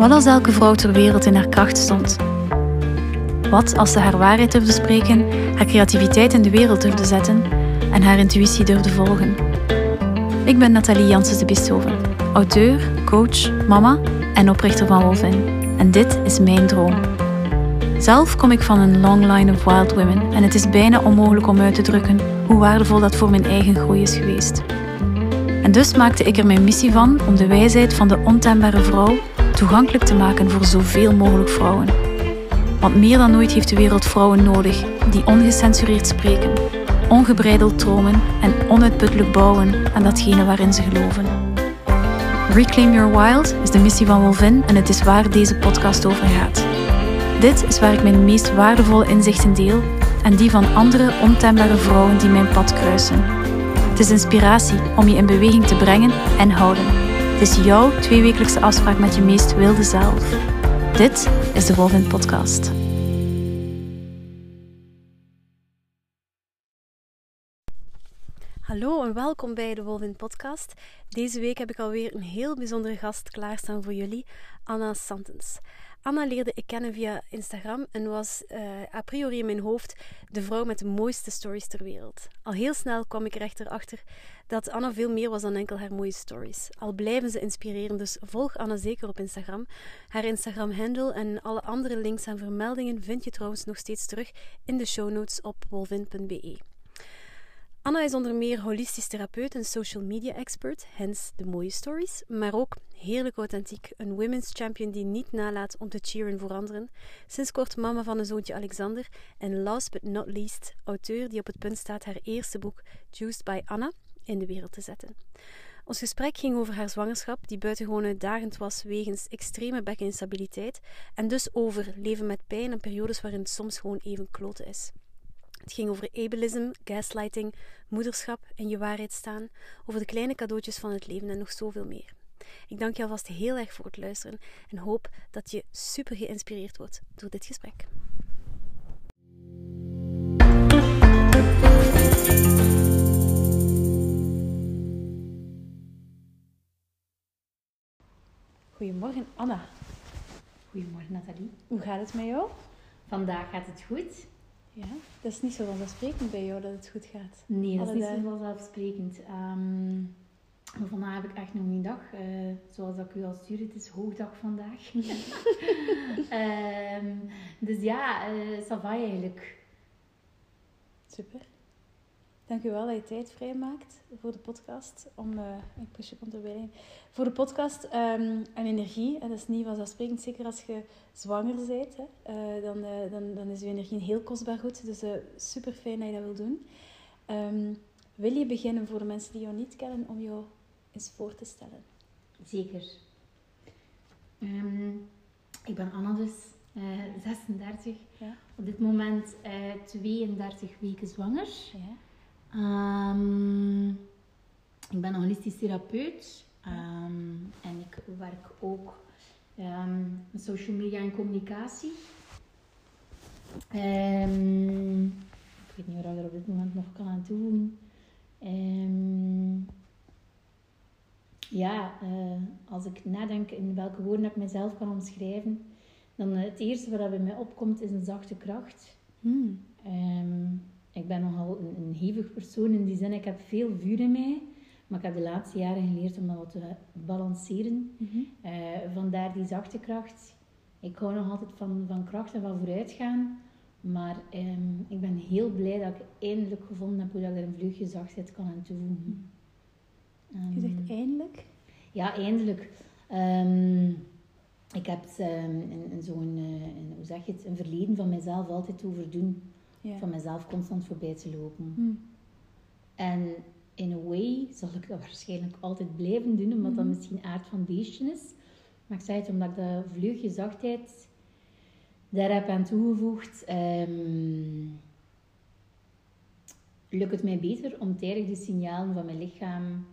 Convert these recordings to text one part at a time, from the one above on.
Wat als elke vrouw ter wereld in haar kracht stond? Wat als ze haar waarheid durfde spreken, haar creativiteit in de wereld durfde zetten en haar intuïtie durfde volgen? Ik ben Nathalie Janssens de Bisthoven, auteur, coach, mama en oprichter van Wolvin. En dit is mijn droom. Zelf kom ik van een long line of wild women en het is bijna onmogelijk om uit te drukken hoe waardevol dat voor mijn eigen groei is geweest. En dus maakte ik er mijn missie van om de wijsheid van de ontembare vrouw toegankelijk te maken voor zoveel mogelijk vrouwen. Want meer dan ooit heeft de wereld vrouwen nodig die ongecensureerd spreken, ongebreideld dromen en onuitputtelijk bouwen aan datgene waarin ze geloven. Reclaim Your Wild is de missie van Wolvin en het is waar deze podcast over gaat. Dit is waar ik mijn meest waardevolle inzichten deel en die van andere ontembare vrouwen die mijn pad kruisen. Het is inspiratie om je in beweging te brengen en houden. Is jouw tweewekelijkse afspraak met je meest wilde zelf. Dit is de Wolvin Podcast. Hallo en welkom bij de Wolvin Podcast. Deze week heb ik alweer een heel bijzondere gast klaarstaan voor jullie, Anna Santens. Anna leerde ik kennen via Instagram en was uh, a priori in mijn hoofd de vrouw met de mooiste stories ter wereld. Al heel snel kwam ik er echter achter dat Anna veel meer was dan enkel haar mooie stories. Al blijven ze inspireren, dus volg Anna zeker op Instagram. Haar Instagram-handle en alle andere links en vermeldingen vind je trouwens nog steeds terug in de show notes op wolvin.be. Anna is onder meer holistisch therapeut en social media expert, hence de mooie stories, maar ook heerlijk authentiek, een women's champion die niet nalaat om te cheeren voor anderen, sinds kort mama van een zoontje Alexander en last but not least auteur die op het punt staat haar eerste boek Juiced by Anna in de wereld te zetten. Ons gesprek ging over haar zwangerschap, die buitengewoon uitdagend was wegens extreme bekkeninstabiliteit, en dus over leven met pijn en periodes waarin het soms gewoon even kloten is. Het ging over ableism, gaslighting, moederschap en je waarheid staan, over de kleine cadeautjes van het leven en nog zoveel meer. Ik dank je alvast heel erg voor het luisteren en hoop dat je super geïnspireerd wordt door dit gesprek. Goedemorgen Anna. Goedemorgen Nathalie. Hoe gaat het met jou? Vandaag gaat het goed. Ja, dat is niet zo vanzelfsprekend bij jou dat het goed gaat. Nee, dat is niet zo vanzelfsprekend. Um, maar vandaag heb ik echt nog een dag. Uh, zoals ik u al stuur, het is hoogdag vandaag. um, dus ja, uh, eigenlijk. Super. Dank u wel dat je tijd vrijmaakt voor de podcast. Om, uh, ik push je komt erbij Voor de podcast um, en energie. En dat is niet vanzelfsprekend, zeker als je zwanger bent. Hè, uh, dan, uh, dan, dan is je energie een heel kostbaar goed. Dus super fijn dat je dat wil doen. Um, wil je beginnen voor de mensen die jou niet kennen om jou eens voor te stellen? Zeker. Um, ik ben Anna dus, 36. Ja. Op dit moment 32 weken zwanger. Ja. Um, ik ben een holistisch therapeut um, en ik werk ook um, met social media en communicatie. ik weet niet wat ik er op dit moment nog kan aan toevoegen. ja, uh, als ik nadenk in welke woorden ik mezelf kan omschrijven, dan uh, het eerste wat bij mij opkomt is een zachte kracht. Hmm ik ben nogal een, een hevig persoon in die zin. Ik heb veel vuur in mij. Maar ik heb de laatste jaren geleerd om dat wat te balanceren. Mm vandaar die zachte kracht. Ik hou nog altijd van, van kracht en van vooruitgaan. Maar um, ik ben heel blij dat ik eindelijk gevonden heb hoe dat ik er een vleugje zachtheid kan aan toevoegen. Um, Je zegt ehm, eindelijk? Ja, eindelijk. Um, ik heb zo'n, uh, hoe zeg je het, een verleden van mezelf altijd overdoen van mezelf constant voorbij te lopen. Hmm. En in a way zal ik dat waarschijnlijk altijd blijven doen, omdat dat hmm. misschien aard van beestje is. Maar ik zeg het omdat ik dat vleugje zachtheid daar heb aan toegevoegd. Um, lukt het mij beter om tijdig de signalen van mijn lichaam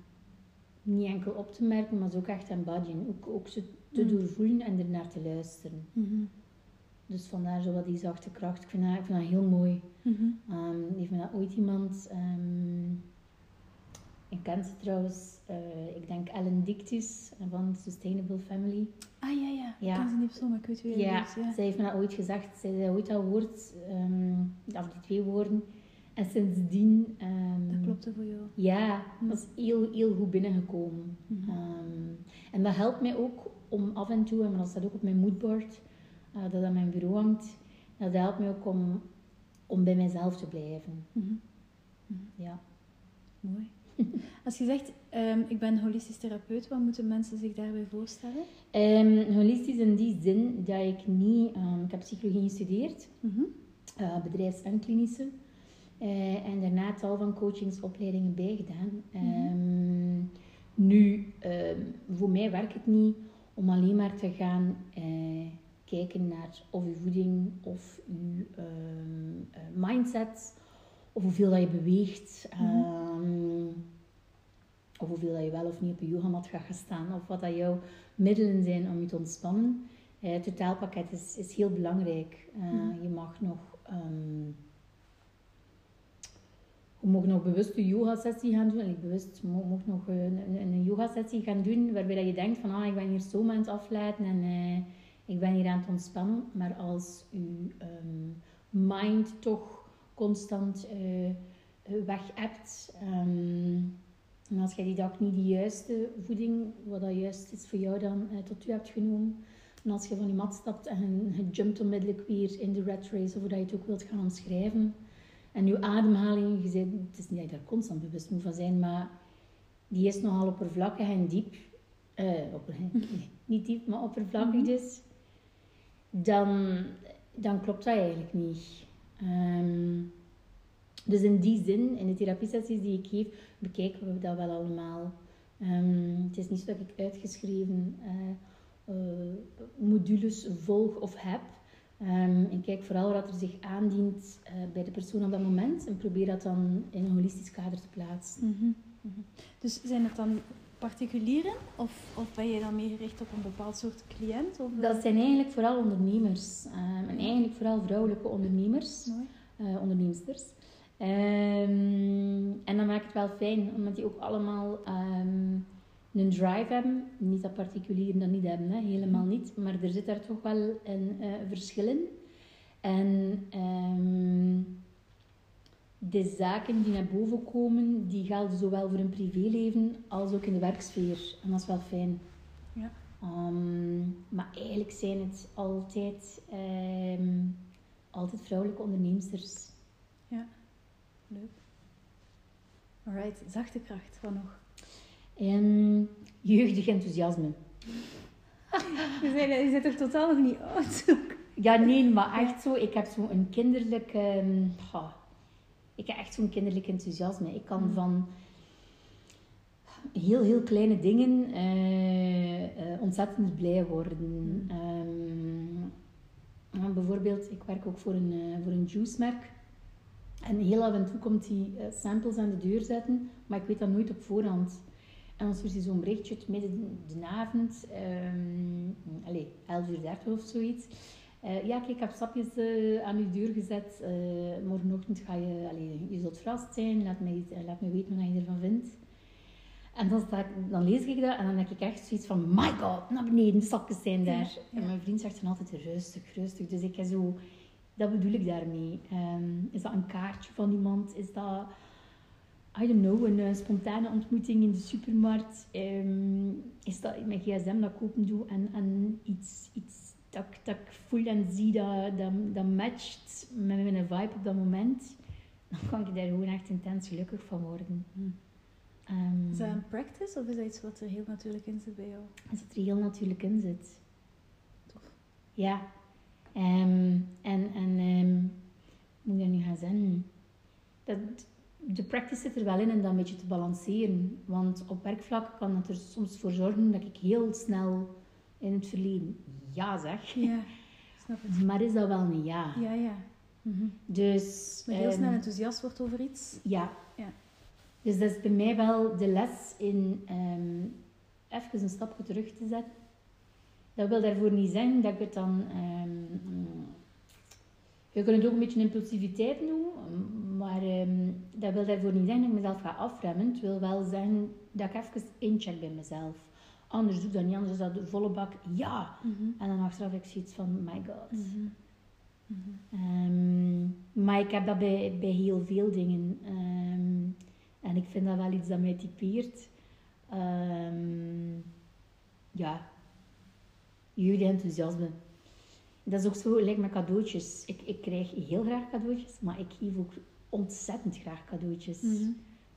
niet enkel op te merken, maar ook echt embodyen. Ook, ook ze te mm. doorvoelen en ernaar te luisteren. Mm dus vandaar zo wat die zachte kracht. Ik vind dat, ik vind dat heel mooi. Mm -hmm. um, heeft me dat ooit iemand um, Ik ken ze trouwens. eh, ik denk Ellen Dictus van Sustainable Family. Ah ja, ja. Ja. Ik ken ze niet persoon, maar ik weet wie Ja, het is. Ja. zij heeft me dat ooit gezegd. Zij zei ooit dat woord, ehm, of die twee woorden. En sindsdien... ehm, Dat klopte voor jou. Ja, Hm. dat is heel, heel goed binnengekomen. Mhm. Ehm, en dat helpt mij ook om af en toe, en dat staat ook op mijn moodboard, dat aan mijn bureau hangt, dat helpt mij ook om, om bij mezelf te blijven. Mhm. Ja. Mooi. Als je zegt, ehm, ik ben holistisch therapeut, wat moeten mensen zich daarbij voorstellen? Ehm, holistisch in die zin dat ik niet... ehm, ik heb psychologie gestudeerd, Mhm. eh, bedrijfs- en klinische. Eh, en daarna tal van coachingsopleidingen bijgedaan. Ehm, nu, ehm, voor mij werkt het niet om alleen maar te gaan eh, kijken naar of uw voeding of uw ehm, eh, mindset, of hoeveel dat je beweegt, ehm, of hoeveel dat je wel of niet op je yogamat gaat gaan staan, of wat dat jouw middelen zijn om je te ontspannen. Eh, het totaalpakket is, is heel belangrijk. Eh. Je mag nog... ehm, je mag nog bewust een yoga-sessie gaan doen. En ik bewust mo- mag nog een, een, een yoga-sessie gaan doen waarbij dat je denkt van ah, ik ben hier zo aan het afleiden en ik ben hier aan het ontspannen. Maar als je ehm, mind toch constant eh, eh, weg hebt ehm, en als jij die dag niet de juiste voeding, wat dat juist is voor jou dan, eh, tot u hebt genomen, en als je van je mat stapt en je, jumpt onmiddellijk weer in de red race, of dat je het ook wilt gaan omschrijven, en je ademhaling, je zei, het is niet dat je daar constant bewust moet van zijn, maar die is nogal oppervlakkig en diep. Opper- niet diep, maar oppervlakkig dus. Dan, dan klopt dat eigenlijk niet. Ehm, dus in die zin, in de therapiesessies die ik geef, bekijken we dat wel allemaal. Ehm, het is niet zo dat ik uitgeschreven eh, eh, modules volg of heb. Ehm, ik kijk vooral wat er zich aandient eh, bij de persoon op dat moment en probeer dat dan in een holistisch kader te plaatsen. Mhm. Dus zijn het dan particulieren of, of ben je dan meer gericht op een bepaald soort cliënt? Of, Dat zijn eigenlijk vooral ondernemers ehm, en eigenlijk vooral vrouwelijke ondernemers. Onderneemsters. Ehm, en dan maakt het wel fijn, omdat die ook allemaal ehm, een drive hebben. Niet dat particulieren dat niet hebben, hè, helemaal niet. Maar er zit daar toch wel een eh, verschil in. En ehm, de zaken die naar boven komen, die gelden zowel voor een privéleven als ook in de werksfeer. En dat is wel fijn. Ja. Ehm, maar eigenlijk zijn het altijd, ehm, altijd vrouwelijke onderneemsters. Leuk. Alright, zachte kracht, wat nog? En jeugdig enthousiasme. Je, zei, je zit toch totaal nog niet oud? Ja, nee, maar echt zo. Ik heb zo een kinderlijk... ehm, ik heb echt zo'n kinderlijk enthousiasme. Ik kan Mm. van heel, heel kleine dingen eh, eh, ontzettend blij worden. Mm. Ehm, ja, bijvoorbeeld, ik werk ook voor een, eh, voor een juicemerk. En heel af en toe komt hij eh, samples aan de deur zetten, maar ik weet dat nooit op voorhand. En dan stuurt hij zo'n berichtje midden de avond, um, allez, 11 uur 30 of zoiets. Eh, ja, kijk, ik heb stapjes eh, aan uw deur gezet. Eh, morgenochtend ga je, allez, je zult verrast zijn. Laat mij, eh, laat mij weten wat je ervan vindt. En dan, sta ik, dan lees ik dat en dan denk ik echt zoiets van, my god, naar beneden, de stapjes zijn daar. Ja. En mijn vriend zegt dan altijd rustig, rustig. Dus ik heb zo, dat bedoel ik daarmee. Ehm, is dat een kaartje van iemand? Is dat, I don't know, een spontane ontmoeting in de supermarkt? Ehm, is dat mijn gsm dat ik open doe en, en iets, iets dat, ik- dat ik voel en zie dat, dat, dat matcht met mijn vibe op dat moment? Dan kan ik daar gewoon echt intens gelukkig van worden. Ehm, Is dat een practice of is dat iets wat er heel natuurlijk in zit bij jou? als het er heel natuurlijk in zit. Tof. Ja. Ehm, en en ehm, moet ik dat nu gaan zeggen? Dat, de practice zit er wel in en dat een beetje te balanceren. Want op werkvlak kan dat er soms voor zorgen dat ik heel snel in het verleden ja zeg. Ja, snap het. Maar is dat wel een ja? Ja, ja. Mhm. Dus... Maar heel ehm, snel enthousiast wordt over iets. Ja. Ja. Dus dat is bij mij wel de les in ehm even een stapje terug te zetten. Dat wil daarvoor niet zeggen dat ik het dan ehm, Je kunt het ook een beetje impulsiviteit noemen, maar ehm, dat wil daarvoor niet zeggen dat ik mezelf ga afremmen. Het wil wel zeggen dat ik even incheck bij mezelf. Anders doe ik dat niet, anders is dat de volle bak ja. Mhm. En dan achteraf ik zoiets van, my god. Mhm. Mhm. Ehm, maar ik heb dat bij, bij heel veel dingen. Ehm, en ik vind dat wel iets dat mij typeert. Ehm, ja, jeugdenthousiasme. Dat is ook zo, lijkt met cadeautjes. Ik, ik krijg heel graag cadeautjes, maar ik geef ook ontzettend graag cadeautjes.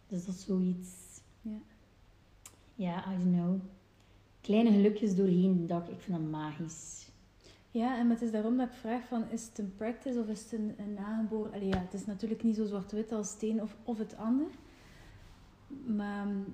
Dus dat is zoiets... Ja. Ja, I don't know. Kleine gelukjes doorheen de dag, ik vind dat magisch. Ja, en het is daarom dat ik vraag van, is het een practice of is het een, een nageboren... Ja, het is natuurlijk niet zo zwart-wit als het een of, of het ander. Maar mm,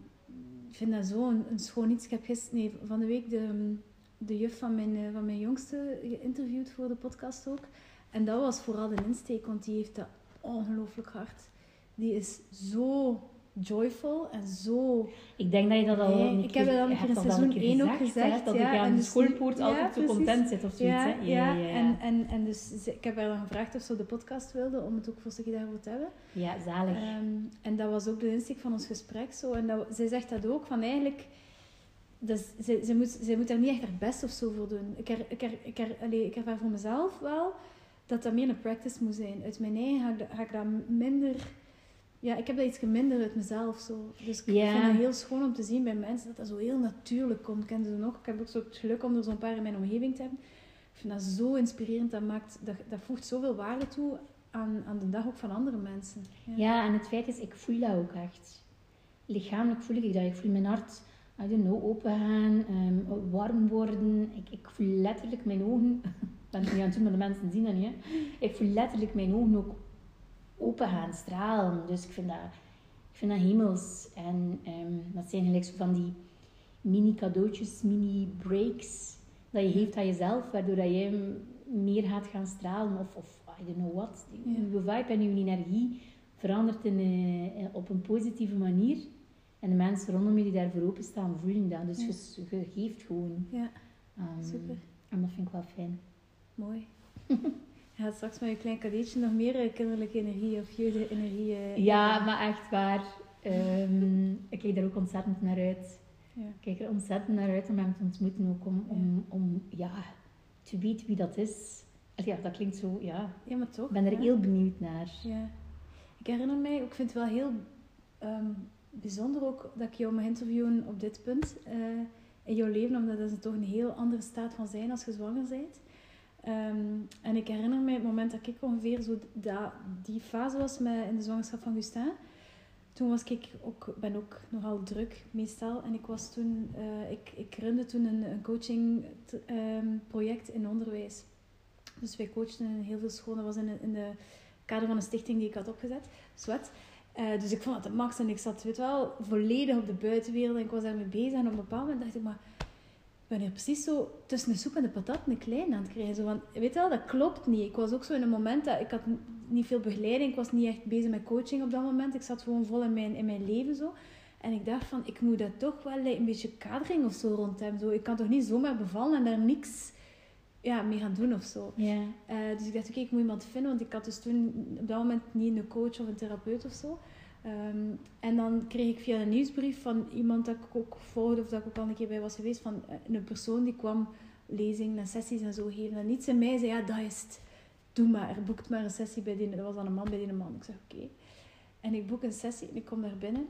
ik vind dat zo een, een schoon iets. Ik heb gisteren, nee, van de week de, de juf van mijn, eh, van mijn jongste geïnterviewd voor de podcast ook. En dat was vooral de insteek, want die heeft dat ongelooflijk hard. Die is zo joyful en zo... Ik denk dat je dat al Nee, een ik keer, heb dat al in seizoen keer één ook hè, gezegd, dat ja, ik aan de dus schoolpoort altijd ja, zo precies. content zit of zoiets. Ja, ja, ja. En, en, en dus ik heb haar dan gevraagd of ze de podcast wilde, om het ook voor stukje daarover te hebben. Ja, zalig. Ehm, en dat was ook de insteek van ons gesprek zo. En dat, zij zegt dat ook, van eigenlijk... Dus ze, ze, moet, ze moet daar niet echt haar best of zo voor doen. Ik, er, ik, er, ik, er, allee, ik ervaar voor mezelf wel dat dat meer een practice moet zijn. Uit mijn eigen ga ik, ga ik dat minder... Ja, ik heb dat iets minder uit mezelf. Zo. Dus ik Ja. vind het heel schoon om te zien bij mensen dat dat zo heel natuurlijk komt. Ken je ze nog? Ik heb ook zo het geluk om er zo'n paar in mijn omgeving te hebben. Ik vind dat zo inspirerend. Dat, maakt, dat, dat voegt zoveel waarde toe aan, aan de dag ook van andere mensen. Ja, en het feit is, ik voel dat ook echt. Lichamelijk voel ik dat. Ik voel mijn hart, I don't know, open gaan, ehm, warm worden. Ik, ik voel letterlijk mijn ogen, ik ben het niet aan het doen, maar de mensen zien dat niet. Hè. Ik voel letterlijk mijn ogen ook open gaan, stralen. Dus ik vind dat, ik vind dat hemels. En ehm, dat zijn gelijk zo van die mini cadeautjes, mini breaks dat je geeft aan jezelf, waardoor dat je meer gaat gaan stralen of, of I don't know what. Ja. Je vibe en je energie verandert in, eh, op een positieve manier. En de mensen rondom je die daarvoor openstaan, voelen dat. Dus Ja. je, je geeft gewoon. Ja, super. En dat vind ik wel fijn. Mooi. Gaat straks met je klein cadeautje nog meer eh, kinderlijke energie of jeugdenergie... eh, Ja, maar echt waar. Ehm, ik kijk daar ook ontzettend naar uit. Ja. Ik kijk er ontzettend naar uit om hem te ontmoeten. Ook om, om, om ja, te weten wie dat is. Ja, dat klinkt zo, ja. Ja, maar toch. Ik ben er ja. heel benieuwd naar. Ja. Ik herinner mij, ik vind het wel heel ehm, bijzonder ook dat ik jou mag interviewen op dit punt eh, in jouw leven, omdat dat is toch een heel andere staat van zijn als je zwanger bent. Ehm, en ik herinner mij het moment dat ik ongeveer zo dat, die fase was met, in de zwangerschap van Gustin. Toen was ik ook, ben ook nogal druk meestal. En ik was toen, eh, ik, ik runde toen een, een coaching t- ehm, project in onderwijs. Dus wij coachten in heel veel scholen. Dat was in, in de kader van een stichting die ik had opgezet, SWET. Eh, dus ik vond het de max en ik zat weet wel, volledig op de buitenwereld en ik was daarmee bezig. En op een bepaald moment dacht ik, maar ben hier precies zo tussen de soep en de patat een klein aan het krijgen. Zo van, weet je wel, dat klopt niet. Ik was ook zo in een moment dat ik had niet veel begeleiding. Ik was niet echt bezig met coaching op dat moment. Ik zat gewoon vol in mijn, in mijn leven zo. En ik dacht van, ik moet daar toch wel like, een beetje kadering of zo rond hebben. Zo, ik kan toch niet zomaar bevallen en daar niks ja, mee gaan doen of zo. Ja. Eh, dus ik dacht, oké, ik moet iemand vinden, want ik had dus toen op dat moment niet een coach of een therapeut of zo. Ehm, en dan kreeg ik via een nieuwsbrief van iemand dat ik ook volgde, of dat ik ook al een keer bij was geweest, van eh, een persoon die kwam lezingen en sessies en zo geven. En iets in mij zei, ja, dat is het. Doe maar, boek maar een sessie bij die, dat was dan een man bij die man. Ik zeg, oké. En ik boek een sessie en ik kom daar binnen.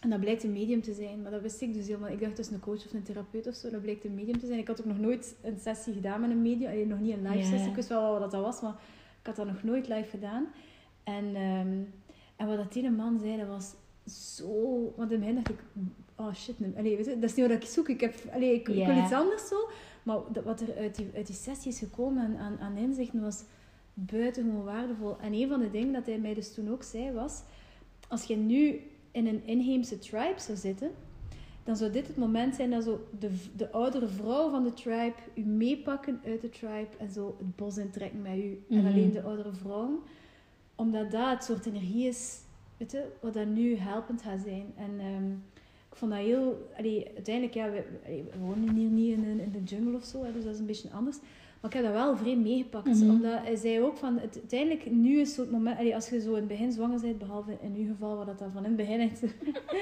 En dat blijkt een medium te zijn, maar dat wist ik dus helemaal. Ik dacht, dat is een coach of een therapeut of zo. Dat blijkt een medium te zijn. Ik had ook nog nooit een sessie gedaan met een medium. Allee, nog niet een live sessie. Ik wist wel wat dat was, maar ik had dat nog nooit live gedaan. En, ehm, en wat dat ene man zei, dat was zo... Want in het begin dacht ik, oh shit, nee. Allee, weet je, dat is niet wat ik zoek. Ik, heb, allee, ik, ik wil iets anders zo. Maar dat- wat er uit die, uit die sessie is gekomen aan, aan, aan inzichten was buitengewoon waardevol. En een van de dingen dat hij mij dus toen ook zei was... Als je nu in een inheemse tribe zou zitten, dan zou dit het moment zijn dat zo de, de oudere vrouw van de tribe u meepakken uit de tribe en zo het bos intrekken met u. En Mhm. alleen de oudere vrouwen. Omdat dat het soort energie is, weet je, wat dat nu helpend gaat zijn. En ehm, ik vond dat heel... allee, uiteindelijk, ja, we, allee, we wonen hier niet in, in de jungle of zo. Hè, dus dat is een beetje anders. Maar ik heb dat wel vreemd meegepakt. Mhm. Omdat hij zei ook van, het, uiteindelijk, nu is zo het moment... allee, als je zo in het begin zwanger bent, behalve in uw geval, waar dat dan van in het begin echt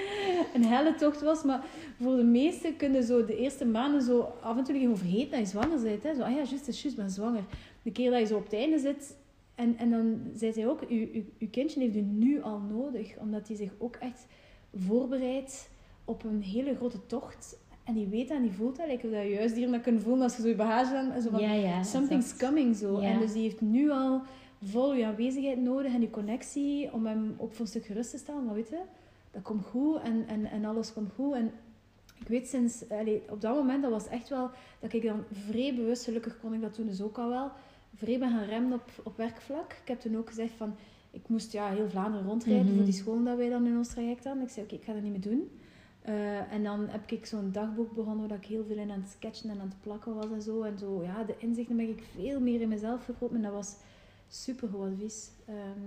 een helle tocht was. Maar voor de meesten kunnen zo de eerste maanden zo af en toe even vergeten dat je zwanger bent. Hè. Zo, ah ja, juist, juist, ben zwanger. De keer dat je zo op het einde zit... En, en dan zei zij ook, uw, uw, uw kindje heeft u nu al nodig. Omdat hij zich ook echt voorbereidt op een hele grote tocht. En die weet en die voelt dat. Like, dat je juist hier dat kunnen voelen als je zo je bagage aan... Zo van, ja, ja. Something's exact. coming zo. Ja. En dus die heeft nu al vol je aanwezigheid nodig en je connectie om hem ook voor een stuk gerust te stellen. Maar weet je, dat komt goed en, en, en alles komt goed. En ik weet sinds, allee, op dat moment, dat was echt wel, dat ik dan vrij bewust, gelukkig kon ik dat toen dus ook al wel, vrij ben gaan remmen op, op werkvlak. Ik heb toen ook gezegd van, ik moest ja, heel Vlaanderen rondrijden Mhm. voor die school dat wij dan in ons traject hadden. Ik zei, oké, ik ga dat niet meer doen. Eh, en dan heb ik zo'n dagboek begonnen waar ik heel veel in aan het sketchen en aan het plakken was en zo. En zo, ja, de inzichten ben ik veel meer in mezelf gekomen. En dat was super goed advies. Ehm,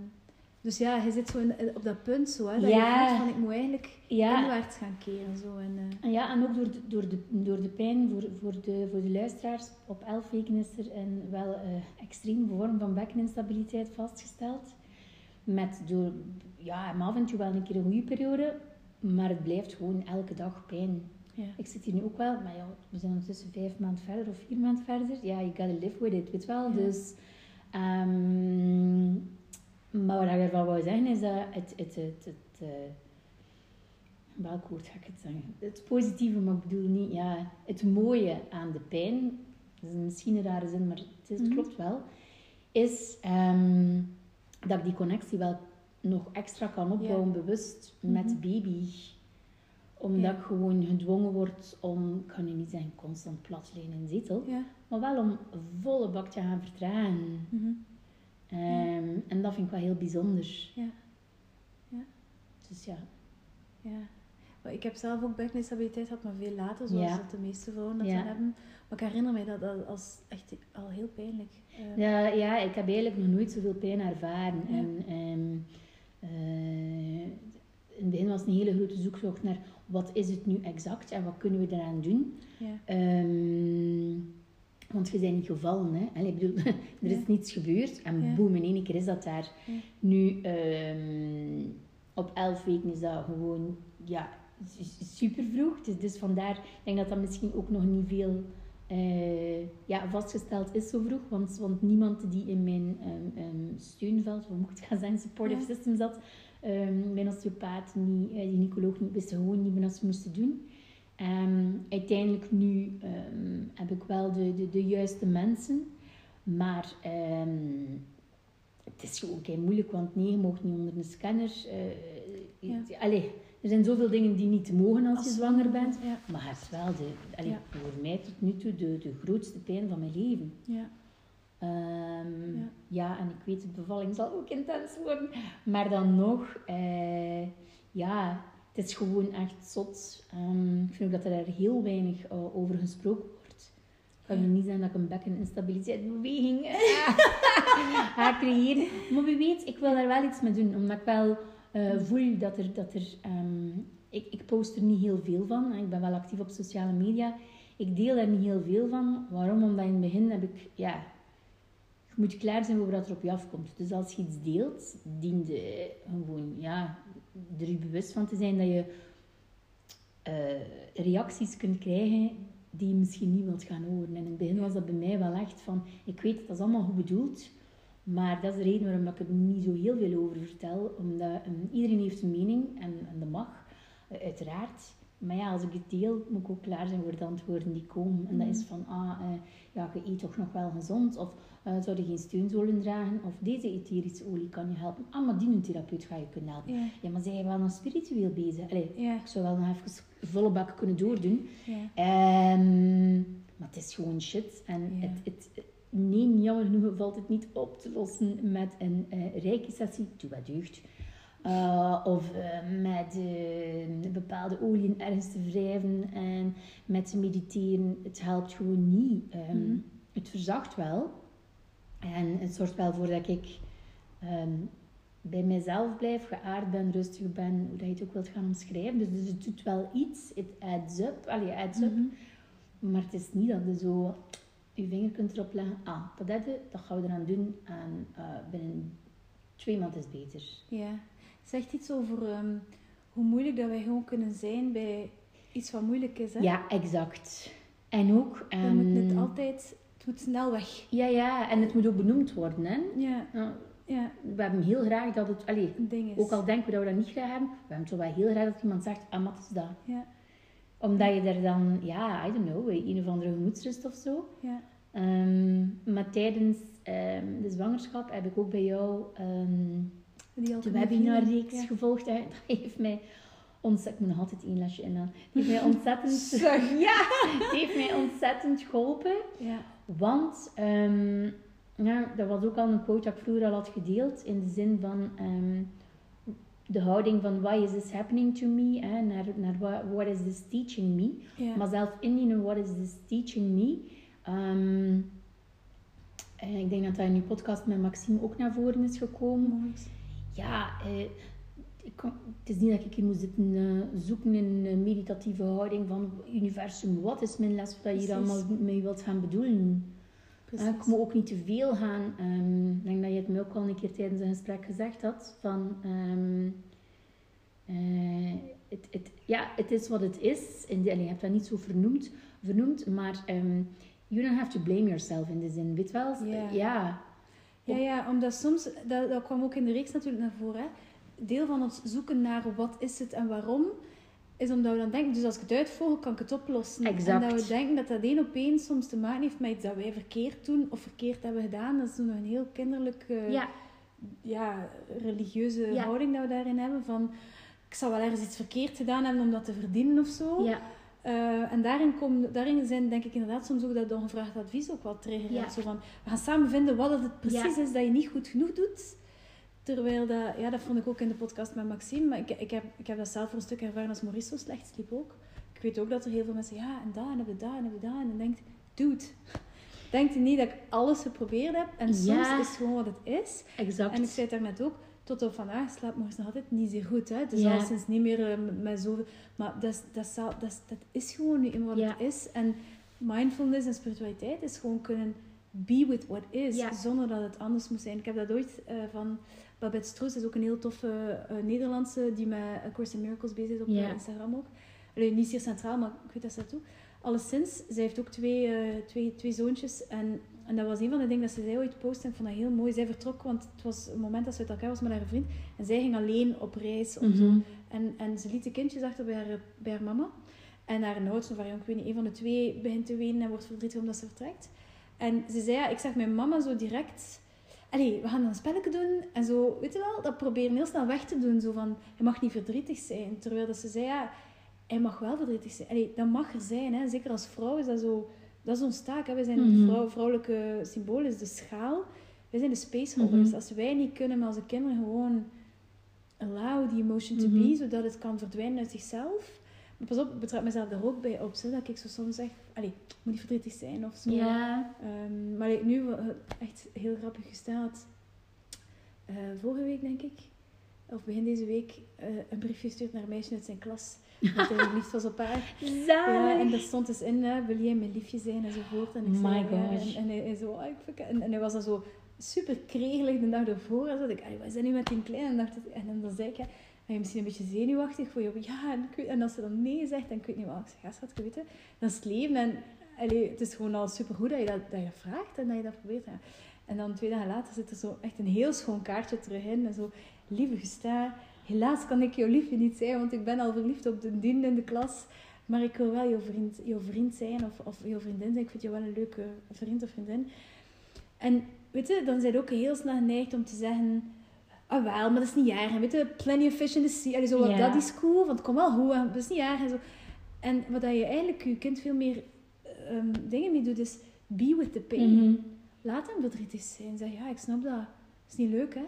dus ja, je zit zo in, op dat punt zo, hè, dat Ja. je voelt van, ik moet eigenlijk Ja, inwaarts gaan keren. Zo. En, eh, En ja, en ook door de, door de, door de pijn voor, voor, de, voor de luisteraars. Op 11 weken is er een wel eh extreme vorm van bekkeninstabiliteit vastgesteld. Met door, ja, af en toe wel een keer een goede periode. Maar het blijft gewoon elke dag pijn. ja. Ik zit hier nu ook wel, maar ja, we zijn ondertussen vijf maanden verder of vier maanden verder. Ja, you gotta live with it, weet wel. Dus, ehm, maar wat ik ervan wou zeggen is dat het, het, het, het, welk woord ga ik het zeggen? Het positieve, maar ik bedoel niet, ja, het mooie aan de pijn, dat is misschien een rare zin, maar het, is, Mhm. klopt wel, is ehm, dat ik die connectie wel nog extra kan opbouwen, bewust, met Mhm. baby omdat Ja. ik gewoon gedwongen word om, ik kan nu niet zeggen constant plat liggen in zetel, Ja. maar wel om volle bak te gaan vertragen. Ehm, En dat vind ik wel heel bijzonder. Ja. Ja. Dus ja. Ja. Maar ik heb zelf ook bekkeninstabiliteit gehad, maar veel later, zoals Ja. dat de meeste vrouwen dat hebben. Maar ik herinner mij dat, als echt al heel pijnlijk. Eh, Ja, ja, ik heb eigenlijk nog nooit zoveel pijn ervaren. En, ehm, eh, in het begin was het een hele grote zoektocht naar wat is het nu exact en wat kunnen we eraan doen. ja. Ehm, want je bent niet gevallen, hè. Allee, ik bedoel, er is Ja. niets gebeurd en Ja. boem, in één keer is dat daar. Ja. Nu, ehm, op elf weken is dat gewoon, ja, super vroeg. Dus, dus vandaar, ik denk dat dat misschien ook nog niet veel eh, ja, vastgesteld is zo vroeg. Want, want niemand die in mijn ehm, ehm, steunveld, hoe moet ik gaan zeggen, supportive system zat, mijn osteopaat, niet, eh, gynaecoloog niet, wisten gewoon niet meer wat ze moesten doen. Ehm, uiteindelijk nu ehm, heb ik wel de, de, de juiste mensen. Maar ehm, het is gewoon kei moeilijk, want nee, je mag niet onder een scanner. eh, Ja. allee, er zijn zoveel dingen die niet mogen als, je zwanger bent. Ja. Maar het is wel de, allee, Ja. voor mij tot nu toe de, de grootste pijn van mijn leven. Ja. Ja. ja. en ik weet, de bevalling zal ook intens worden. Maar dan nog, eh, ja, het is gewoon echt zot. Ehm, ik vind ook dat er heel weinig eh, over gesproken wordt. Ik kan Ja. je niet zeggen dat ik een bekkeninstabiliteitsbeweging ga creëren. Maar wie weet, ik wil daar wel iets mee doen. Omdat ik wel eh, voel dat er... Dat er ehm, ik, ik post er niet heel veel van. Ik ben wel actief op sociale media. Ik deel daar niet heel veel van. Waarom? Omdat in het begin heb ik... Ja, je moet klaar zijn voor wat er op je afkomt. Dus als je iets deelt, dient je gewoon ja, er je bewust van te zijn dat je eh, reacties kunt krijgen die je misschien niet wilt gaan horen. En in het begin was dat bij mij wel echt van... Ik weet, dat is allemaal goed bedoeld. Maar dat is de reden waarom ik er niet zo heel veel over vertel. Omdat ehm, iedereen heeft een mening en, en dat mag, eh, uiteraard. Maar ja, als ik het deel, moet ik ook klaar zijn voor de antwoorden die komen. En dat is van, ah, eh, ja, je eet toch nog wel gezond? Of eh, zou je geen steunzolen dragen? Of deze etherische olie kan je helpen? Ah, maar die een therapeut ga je kunnen helpen. Ja. Ja, maar zij je wel nog spiritueel bezig? Allee, ik zou wel nog even volle bak kunnen doordoen. Ja. Ehm, maar het is gewoon shit. En het, het, nee, jammer genoeg valt het niet op te lossen met een uh, rijke sessie. Doe wat deugd. Uh, of uh, met uh, bepaalde oliën ergens te wrijven en met te mediteren. Het helpt gewoon niet. Um, mm -hmm. Het verzacht wel. En het zorgt wel voor dat ik um, bij mezelf blijf, geaard ben, rustig ben, hoe dat je het ook wilt gaan omschrijven. Dus, dus het doet wel iets. Het adds up. Allee, adds up. Mm -hmm. Maar het is niet dat je zo je vinger kunt erop leggen. Ah, dat heb je, dat gaan we eraan doen. En eh, binnen twee maanden is het beter. Ja. Zegt iets over ehm, hoe moeilijk dat wij gewoon kunnen zijn bij iets wat moeilijk is. Hè? Ja, exact. En ook... We ehm, moeten het altijd... Het moet snel weg. Ja, ja. En het moet ook benoemd worden, hè. Ja, Ja, ja. we hebben heel graag dat het... Allee, Een ding is. ook al denken we dat we dat niet graag hebben, we hebben toch wel heel graag dat iemand zegt, ah, wat is dat? Ja, Omdat je er dan, ja, I don't know, een of andere gemoedsrust of zo. ja. Ehm, maar tijdens ehm, de zwangerschap heb ik ook bij jou ehm, de webinarreeks Ja. gevolgd. Hè. Dat heeft mij ontzettend... Ik moet nog altijd één lesje in. Die heeft mij ontzettend... Zeg, ja! die heeft mij ontzettend geholpen. Ja, Want, ehm, ja, dat was ook al een quote dat ik vroeger al had gedeeld. In de zin van ehm, de houding van why is this happening to me? Hè, naar, naar what, what is this teaching me? Maar zelf indienen, what is this teaching me? Ehm, en ik denk dat dat in je podcast met Maxime ook naar voren is gekomen. Mooi. Ja, eh, ik het is niet dat ik hier moet zitten eh, zoeken in een meditatieve houding van universum. Wat is mijn les wat je hier allemaal mee wilt gaan bedoelen? Precies. Eh, ik moet ook niet te veel gaan. ehm, ik denk dat je het me ook al een keer tijdens een gesprek gezegd had. Van, ehm, eh, het, het, ja, het is wat het is. In de, je hebt dat niet zo vernoemd, vernoemd maar ehm, you don't have to blame yourself in de zin. Weet wel? Ja. ja. Ja, ja, omdat soms, dat, dat kwam ook in de reeks natuurlijk naar voren, hè. Deel van ons zoeken naar wat is het en waarom, is omdat we dan denken, dus als ik het uitvolg, kan ik het oplossen. Exact. En dat we denken dat dat één op één soms te maken heeft met iets dat wij verkeerd doen of verkeerd hebben gedaan. Dat is nog een heel kinderlijke, Ja, ja, religieuze Ja. houding dat we daarin hebben. Van, ik zou wel ergens iets verkeerd gedaan hebben om dat te verdienen of zo. ja, Eh, en daarin, kom, daarin zijn denk ik inderdaad soms ook dat ongevraagd advies ook wat triggerend. Ja. Zo van, we gaan samen vinden wat het precies Ja. is dat je niet goed genoeg doet. Terwijl dat, ja, dat vond ik ook in de podcast met Maxime. Maar ik, ik, heb, ik heb dat zelf voor een stuk ervaren als Maurice zo slecht sliep ook. Ik weet ook dat er heel veel mensen ja, en dat, en hebben dat, en hebben dat. En dan denkt, dude, denkt niet dat ik alles geprobeerd heb. En soms Ja. is het gewoon wat het is. exact. En ik zei het daarnet ook, tot op vandaag slaapt Maurice nog altijd niet zeer goed. Hè? Dus Ja. al sinds niet meer eh, met- zoveel... Maar dat is, dat, dat, is, dat is gewoon nu eenmaal wat Ja. het is. En mindfulness en spiritualiteit is gewoon kunnen be with what is, Ja. zonder dat het anders moet zijn. Ik heb dat ooit eh, van Babette Stroes, is ook een heel toffe eh, Nederlandse, die met A Course in Miracles bezig is op Ja. eh, Instagram ook. Allee, niet zeer centraal, maar ik weet dat ze dat doet. Alleszins, zij heeft ook twee, twee, twee zoontjes. En, en dat was een van de dingen dat ze zei ooit postte. En ik vond dat heel mooi. Zij vertrok, want het was een moment dat ze uit elkaar was met haar vriend. En zij ging alleen op reis. Zo. Mhm. en, en ze liet de kindjes achter bij haar, bij haar mama. En haar oudste variant, ik weet niet, een van de twee begint te wenen en wordt verdrietig omdat ze vertrekt. En ze zei, ja, ik zag mijn mama zo direct... Allee, we gaan een spelletje doen. En zo, weet je wel, dat proberen heel snel weg te doen. Zo van, je mag niet verdrietig zijn. Terwijl dat ze zei, ja, hij mag wel verdrietig zijn. Allee, dat mag er zijn, hè. Zeker als vrouw is dat zo... Dat is ons taak, hè. Wij zijn Mhm. een vrouw, vrouwelijke symbool, is de schaal. Wij zijn de spaceholders. Mhm. Als wij niet kunnen met onze kinderen gewoon allow the emotion to Mhm. be, zodat het kan verdwijnen uit zichzelf. Maar pas op, ik betrap mezelf daar ook bij op, zo, dat ik zo soms zeg, allee, ik moet niet verdrietig zijn of zo. Ja, Ehm, maar ik nu echt heel grappig gesteld. Eh, vorige week, denk ik, of begin deze week, eh, een briefje gestuurd naar een meisje uit zijn klas. Dat hij verliefd was op haar. Ja, en daar stond dus in, wil jij mijn liefje zijn enzovoort. En ik My zei, gosh. en, en hij, hij zo, ah, ik en, en hij was dan zo super kregelig de dag ervoor. En zo dacht ik, "Allee, wat is dat nu met die kleine? En, dacht en dan, dan zei ik, ja, ben je misschien een beetje zenuwachtig voor je? Ja, en, als ze dan nee zegt, dan ik weet niet wat. Ik ja, schat. Dat is het leven. En allee, het is gewoon al supergoed dat je dat, dat je vraagt en dat je dat probeert. En dan twee dagen later zit er zo echt een heel schoon kaartje terug in. En zo, lieve Gusta, helaas kan ik jouw liefje niet zijn, want ik ben al verliefd op de dien in de klas. Maar ik wil wel jouw vriend, jouw vriend zijn of, of jouw vriendin zijn. Ik vind jou wel een leuke vriend of vriendin. En weet je, dan zijn je ook heel snel geneigd om te zeggen... Ah wel, maar dat is niet erg. En weet je, plenty of fish in the sea. Allee, zo. Dat is cool, want het komt wel goed. En dat is niet erg. En, zo. en wat dat je eigenlijk je kind veel meer ehm, dingen mee doet, is be with the pain. Mhm. Laat hem verdrietig zijn. Zeg, ja, ik snap dat. Dat is niet leuk, hè.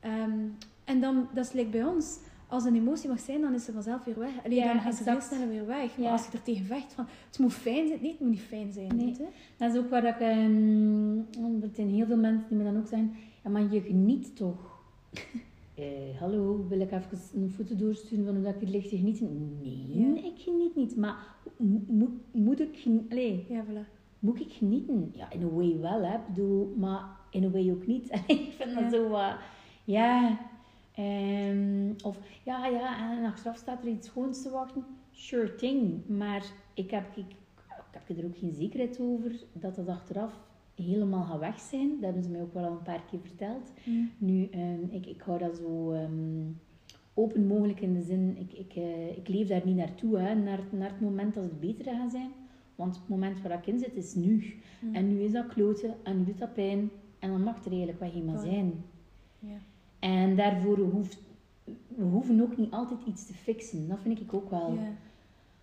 Ehm, en dan, dat is like bij ons. Als een emotie mag zijn, dan is ze vanzelf weer weg. Allee, Ja, dan gaat ze veel exact. sneller weer weg. Ja. Maar als je er tegen vecht van, het moet fijn zijn. Nee, het moet niet fijn zijn. Nee. weet je. Dat is ook waar ik... ehm, want er zijn heel veel mensen die me dan ook zeggen... Ja, maar je geniet toch? Eh, hallo, wil ik even een foto doorsturen van hoe ik hier ligt te genieten? Nee, Ja. ik geniet niet. Maar mo- moet, moet ik genieten? Ja, voilà. moet ik genieten? Ja, in een way wel, hè. Bedoel, maar in een way ook niet. ik vind Ja. dat zo wat... ja... ehm, of, ja, ja, en achteraf staat er iets schoons te wachten. Sure thing. Maar ik heb, ik, ik heb er ook geen zekerheid over dat dat achteraf helemaal gaat weg zijn. Dat hebben ze mij ook wel al een paar keer verteld. Mm. Nu, ehm, ik, ik hou dat zo ehm, open mogelijk in de zin, ik, ik, eh, ik leef daar niet naartoe, hè, naar, naar het moment dat het beter gaat zijn. Want het moment waar ik in zit is nu. Mm. En nu is dat kloten en nu doet dat pijn. En dan mag er eigenlijk wel helemaal zijn. Ja. En daarvoor hoeft, we hoeven ook niet altijd iets te fixen. Dat vind ik ook wel. Ja.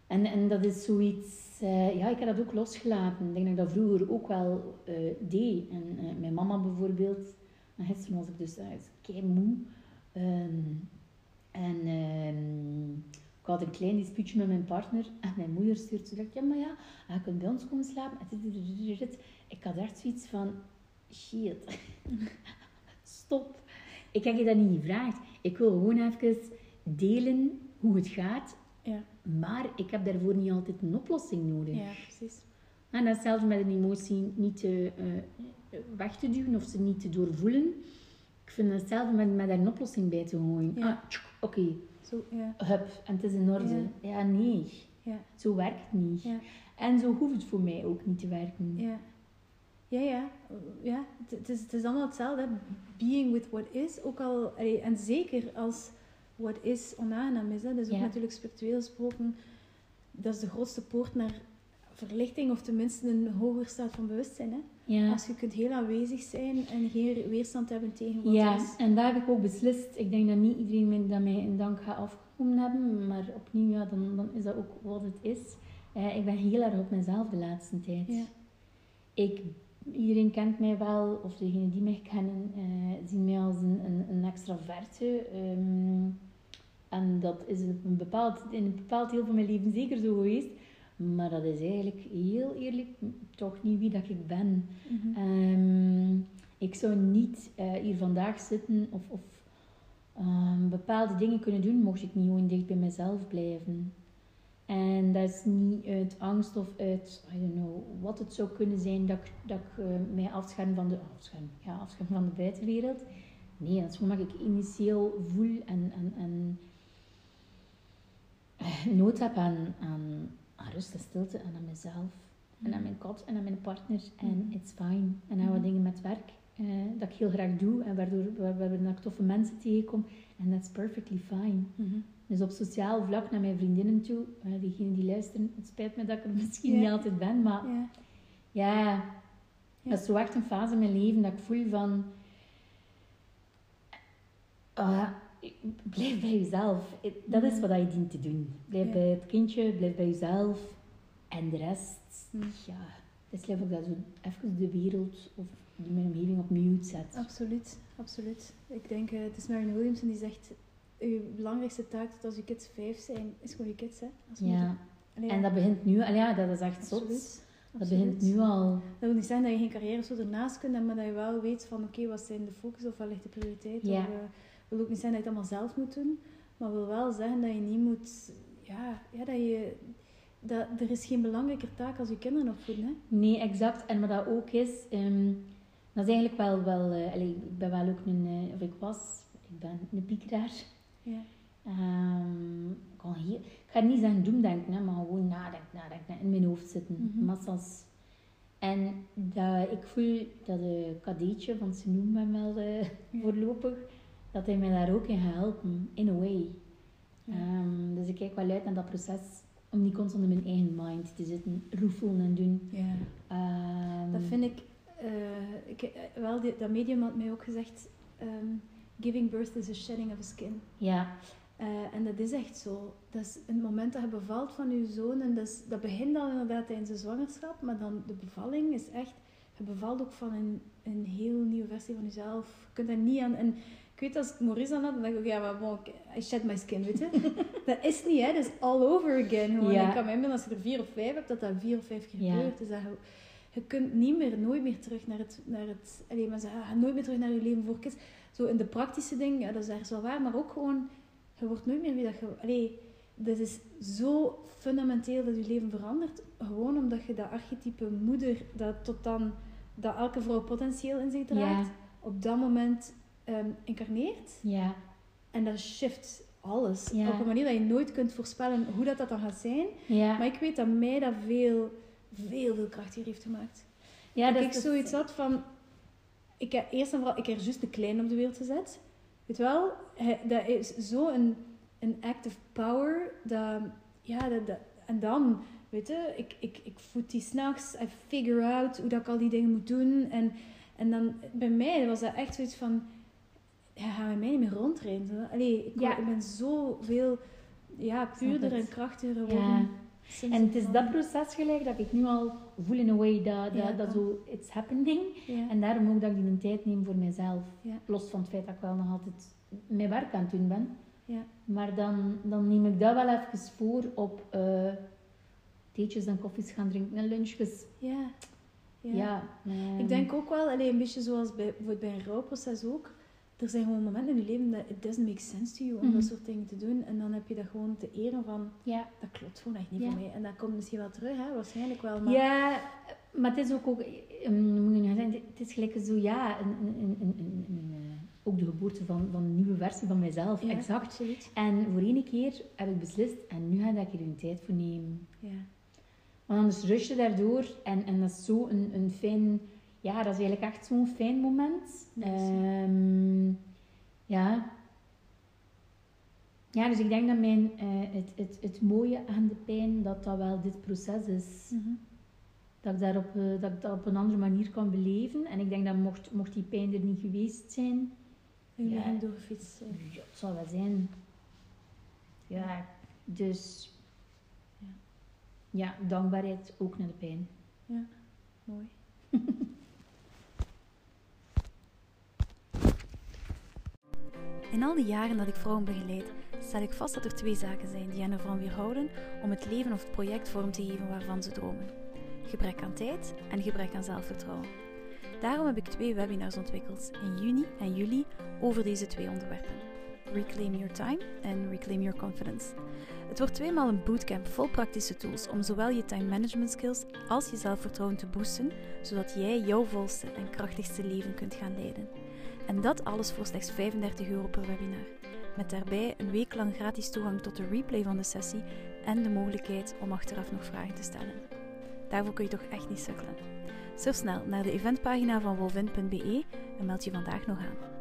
En, en dat is zoiets... eh, ja, ik heb dat ook losgelaten. Ik denk dat ik dat vroeger ook wel eh, deed. En eh, mijn mama bijvoorbeeld... En gisteren was ik dus uh, kei moe. Ehm, en ehm, ik had een klein dispuutje met mijn partner. En mijn moeder stuurt direct... Ja, maar ja, je kunt bij ons komen slapen. Ik had echt zoiets van... Shit. Stop. Ik heb je dat niet gevraagd. Ik wil gewoon even delen hoe het gaat. Ja. Maar ik heb daarvoor niet altijd een oplossing nodig. ja, precies. En dat zelfs met een emotie niet te, eh, weg te duwen of ze niet te doorvoelen. Ik vind het hetzelfde met, met daar een oplossing bij te gooien. Ja. Ah, oké, Zo, ja. hup, en het is in orde. Ja, nee. Ja. Zo werkt het niet. Ja. En zo hoeft het voor mij ook niet te werken. Ja. Ja, ja. ja. Het, is, het is allemaal hetzelfde. Being with what is. Ook al, en zeker als what is onaangenaam is. Hè. Dus ook Ja. natuurlijk spiritueel gesproken. Dat is de grootste poort naar verlichting. Of tenminste een hoger staat van bewustzijn. Hè. Ja. Als je kunt heel aanwezig zijn en geen weerstand hebben tegen wat Ja, is. en daar heb ik ook beslist. Ik denk dat niet iedereen dat mij in dank gaat afgekomen hebben, maar opnieuw, ja, dan, dan is dat ook wat het is. Eh, ik ben heel erg op mezelf de laatste tijd. Ja. Ik, iedereen kent mij wel, of degenen die mij kennen, eh, zien mij als een, een, een extraverte. ehm, en dat is op een bepaald, in een bepaald deel van mijn leven zeker zo geweest. Maar dat is eigenlijk heel eerlijk toch niet wie dat ik ben. Mhm. Ehm, ik zou niet eh, hier vandaag zitten of, of ehm, bepaalde dingen kunnen doen, mocht ik niet gewoon dicht bij mezelf blijven. En dat is niet uit angst of uit, I don't know, wat het zou kunnen zijn dat ik, dat ik eh, mij afscherm van de, afscherm, ja, afscherm van de buitenwereld. Nee, dat is gewoon dat ik initieel voel en, en, en nood heb aan, aan, aan rust en stilte en aan mezelf. En aan mijn kat en aan mijn partner. En Mhm. it's fine. En aan wat Mhm. dingen met werk. eh, dat ik heel graag doe. En waardoor, waar- waardoor ik toffe mensen tegenkom. En that's perfectly fine. Mhm. Dus op sociaal vlak naar mijn vriendinnen toe. eh, diegenen die luisteren. Het spijt me dat ik er misschien niet altijd ben. Maar Ja. Ja. dat is zo echt een fase in mijn leven dat ik voel van... ah, blijf bij jezelf. Dat is wat je dient te doen. Blijf Ja. bij het kindje, blijf bij jezelf. En de rest, Mhm. ja, het is leuk dat zo even de wereld of mijn omgeving op mute zet. Absoluut, absoluut. Ik denk, eh, het is Marianne Williamson die zegt, je belangrijkste taak tot als je kids vijf zijn, is gewoon je kids, hè. Als Ja. Allee, en dat begint nu, al ja, dat is echt zot. absoluut. Dat absoluut. begint nu al. Dat wil niet zeggen dat je geen carrière zo ernaast kunt hebben, maar dat je wel weet van, oké, wat zijn de focus of wat ligt de prioriteit. Ja. Of, eh, wil ook niet zeggen dat je het allemaal zelf moet doen, maar wil wel zeggen dat je niet moet, ja, ja dat je, dat, er is geen belangrijker taak als je kinderen opvoeden, hè. Nee, exact. En wat dat ook is, ehm, dat is eigenlijk wel, wel eh, allee, ik ben wel ook een, eh, of ik was, ik ben een piekeraar. Ja. Ehm, ik, kan heel, ik ga niet zeggen doemdenken, hè, maar gewoon nadenken, nadenken, in mijn hoofd zitten, Mhm. massas. En dat, ik voel dat de kadetje, want ze noemen mij wel eh, voorlopig, dat hij mij daar ook in gaat helpen, in a way. Ehm, dus ik kijk wel uit naar dat proces, om niet constant in mijn eigen mind te zitten, roefelen en doen. ja. Ehm, Dat vind ik, eh, ik eh, wel, die, dat medium had mij ook gezegd, ehm, giving birth is a shedding of a skin. Ja, Eh, en dat is echt zo. Dat is het moment dat je bevalt van je zoon, en dat, is, dat begint dan inderdaad tijdens de zwangerschap, maar dan de bevalling is echt, je bevalt ook van een, een heel nieuwe versie van jezelf. Je kunt daar niet aan, en weet als ik Maurice aan had, dan dacht ik, ja, maar bon, I shed my skin, weet je. dat is niet, hè. Dat is all over again. Gewoon. Ja. Ik kan me inbeelden, als je er vier of vijf hebt, dat dat vier of vijf keer gebeurt. Dus dat je, je kunt niet meer, nooit meer terug naar het, naar het alleen maar zeggen, nooit meer terug naar je leven voor kids. Zo in de praktische dingen, ja, dat is ergens wel waar, maar ook gewoon, je wordt nooit meer wie dat je, allee, dit is zo fundamenteel dat je leven verandert, gewoon omdat je dat archetype moeder, dat tot dan, dat elke vrouw potentieel in zich draagt, op dat moment ehm, incarneert. Ja. En dat shift alles. Ja. Op een manier dat je nooit kunt voorspellen hoe dat, dat dan gaat zijn. Ja. Maar ik weet dat mij dat veel, veel, veel krachtiger heeft gemaakt. ja, dat dat ik is- zoiets had van... Ik heb eerst en vooral... Ik heb juist de klein op de wereld gezet. Weet wel? Dat is zo een, een act of power. Dat, ja, dat, dat- en dan... Weet je, ik, ik, ik voed die s'nachts. I figure out hoe dat ik al die dingen moet doen. En, en dan... Bij mij was dat echt zoiets van... Ja, gaan we mij niet meer rondrijden. Allee, ik, Ja. ik ben zoveel... Ja, puurder en krachtiger geworden. Ja. En het is dat proces gelijk dat ik nu al voel in a way dat, dat, dat zo it's happening. En daarom ook dat ik die een tijd neem voor mezelf. Los van het feit dat ik wel nog altijd mijn werk aan het doen ben. Ja. Maar dan, dan neem ik dat wel even voor op eh theetjes en koffies gaan drinken en lunchjes. Ja. Ja. ehm, Ik denk ook wel, allee, een beetje zoals bij, bij een rouwproces ook. Er zijn gewoon momenten in je leven dat it doesn't make sense to you om Mhm. dat soort dingen te doen. En dan heb je dat gewoon te eren van, Ja. dat klopt gewoon echt niet Ja. voor mij. En dat komt misschien wel terug, hè? waarschijnlijk wel. Maar Ja, maar het is ook, ook hoe moet ik nu gaan zeggen, het is gelijk zo, ja, een, een, een, een, een- een, eh, ook de geboorte van, van een nieuwe versie van mijzelf, Ja, exact. Absoluut. En voor één keer heb ik beslist, en nu ga ik er een tijd voor nemen. Ja. Want anders rust je daardoor en, en dat is zo een, een fijn, ja, dat is eigenlijk echt zo'n fijn moment. Ehm, ja. Ja, dus ik denk dat mijn, eh, het, het, het mooie aan de pijn, dat dat wel dit proces is. Mhm. Dat ik, daarop, eh, dat ik dat op een andere manier kan beleven. En ik denk dat mocht, mocht die pijn er niet geweest zijn, En Ja. bent doorgefietst. ja. ja, het zal wel zijn. Ja, dus... Ja. Ja, dankbaarheid ook naar de pijn. Mooi. In al die jaren dat ik vrouwen begeleid, stel ik vast dat er twee zaken zijn die hen ervan weerhouden om het leven of het project vorm te geven waarvan ze dromen. Gebrek aan tijd en gebrek aan zelfvertrouwen. Daarom heb ik twee webinars ontwikkeld in juni en juli over deze twee onderwerpen. Reclaim Your Time en Reclaim Your Confidence. Het wordt tweemaal een bootcamp vol praktische tools om zowel je time management skills als je zelfvertrouwen te boosten, zodat jij jouw volste en krachtigste leven kunt gaan leiden. En dat alles voor slechts 35 euro per webinar. Met daarbij een week lang gratis toegang tot de replay van de sessie en de mogelijkheid om achteraf nog vragen te stellen. Daarvoor kun je toch echt niet sukkelen. Surf snel naar de eventpagina van wolvin.be en meld je vandaag nog aan.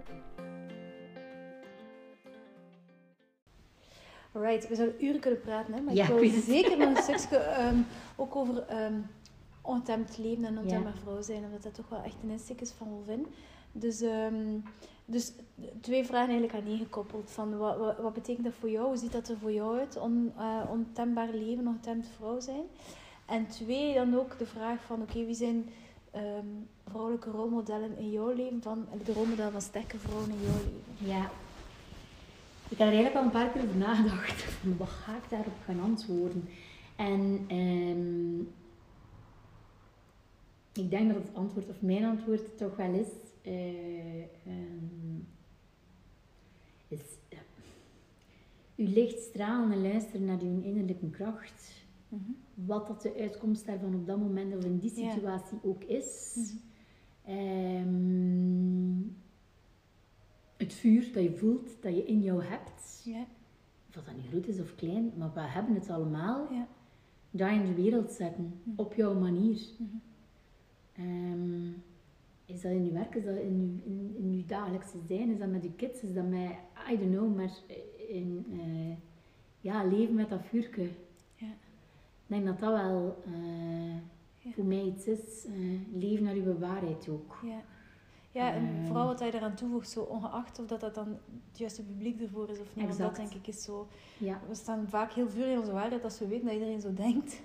Alright, we zouden uren kunnen praten, hè? maar Ja, ik wil zeker nog een stukje ehm, ook over ehm ontemd leven en ontembaar Ja. vrouw zijn, omdat dat toch wel echt een insteek is van Wolvin. Dus, ehm, dus twee vragen eigenlijk aan gekoppeld. Van wat, wat, betekent dat voor jou? Hoe ziet dat er voor jou uit? On, eh, ontembaar leven, ontemd vrouw zijn. En twee, dan ook de vraag van, oké, wie zijn ehm, vrouwelijke rolmodellen in jouw leven? Van, de rolmodel van sterke vrouwen in jouw leven. Ja. Ik heb er eigenlijk al een paar keer over nagedacht. Wat ga ik daarop gaan antwoorden? En ehm, ik denk dat het antwoord, of mijn antwoord, toch wel is... ehm, is uw licht stralen en luisteren naar uw innerlijke kracht. Wat dat de uitkomst daarvan op dat moment of in die Ja. situatie ook is. Mhm. Ehm, het vuur dat je voelt, dat je in jou hebt, Ja, of dat niet groot is of klein, maar we hebben het allemaal, ja. daar in de wereld zetten, Mhm. op jouw manier. Mhm. Is dat in je werk, is dat in je, in, in je dagelijkse zijn, is dat met je kids, is dat met, I don't know, maar in, eh, ja, leven met dat vuurke. Ja. Ik denk dat dat wel eh, Ja. voor mij iets is, eh, leven naar uw waarheid ook. Ja, ja en vooral wat hij eraan toevoegt, zo ongeacht of dat, dat dan het juiste publiek ervoor is of niet. Want dat denk ik is zo... Ja, We staan vaak heel vuur in onze waarheid als we weten dat iedereen zo denkt.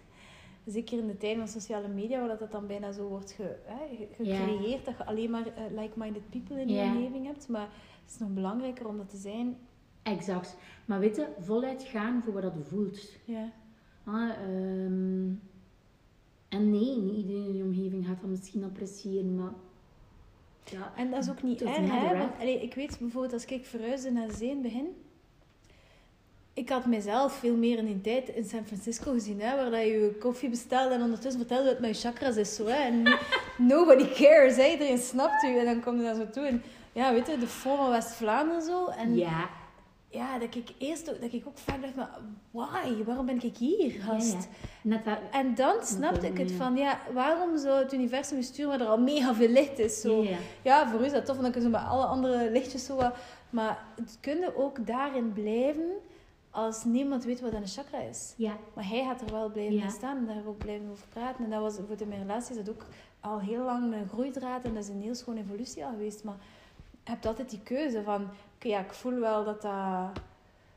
Zeker in de tijd van sociale media, waar dat, dat dan bijna zo wordt ge, hè, gecreëerd, dat je alleen maar eh, like-minded people in je omgeving hebt. Maar het is nog belangrijker om dat te zijn. exact. Maar weet je, voluit gaan voor wat dat voelt. Ja, Ah, ehm, en nee, niet iedereen in je omgeving gaat misschien appreciëren, maar... Ja, En dat is ook niet erg, hè? Want allee, ik weet bijvoorbeeld als ik verhuisde naar zee in het begin. Ik had mezelf veel meer in die tijd in San Francisco gezien, hè, waar dat je koffie bestelde en ondertussen vertelde wat mijn chakras is. Zo, hè? En nobody cares, hè? iedereen snapt u. En dan kom je daar zo toe. En ja, weet je, de Fond van West-Vlaanderen zo. En ja. ja, dat ik eerst ook, dat ik ook vaak dacht, maar why? Waarom ben ik hier, gast? ja. En dan snapte ik het van, ja, waarom zou het universum sturen waar er al mega veel licht is? Zo. ja, voor u is dat tof, want dan kun je zo met alle andere lichtjes zo wat... Maar het kunnen ook daarin blijven als niemand weet wat een chakra is. ja, Maar hij gaat er wel blijven Ja. staan en daar ook blijven over praten. En dat was voor in mijn relatie is dat ook al heel lang een groeidraad en dat is een heel schone evolutie al geweest. Maar je hebt altijd die keuze van, oké, ja, ik voel wel dat dat,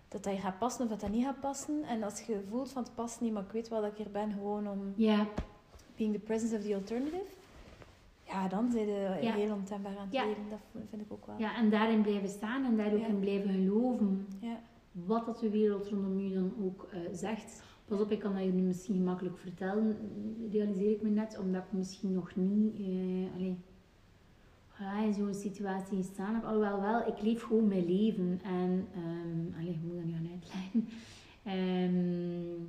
dat dat hier gaat passen of dat dat niet gaat passen. En als je voelt van het past niet, maar ik weet wel dat ik hier ben gewoon om ja, being the presence of the alternative. Ja, dan zijn je Ja. heel ontembaar aan het Ja. leven. Dat vind ik ook wel. ja, en daarin blijven staan en daar ook in blijven geloven. Ja. Wat dat de wereld rondom u dan ook eh, zegt. Pas op, ik kan dat je nu misschien gemakkelijk vertellen, realiseer ik me net, omdat ik misschien nog niet ja, in zo'n situatie gestaan heb. Alhoewel, wel, ik leef gewoon mijn leven. En, allee, ik moet dat nu gaan uitleggen. Ehm,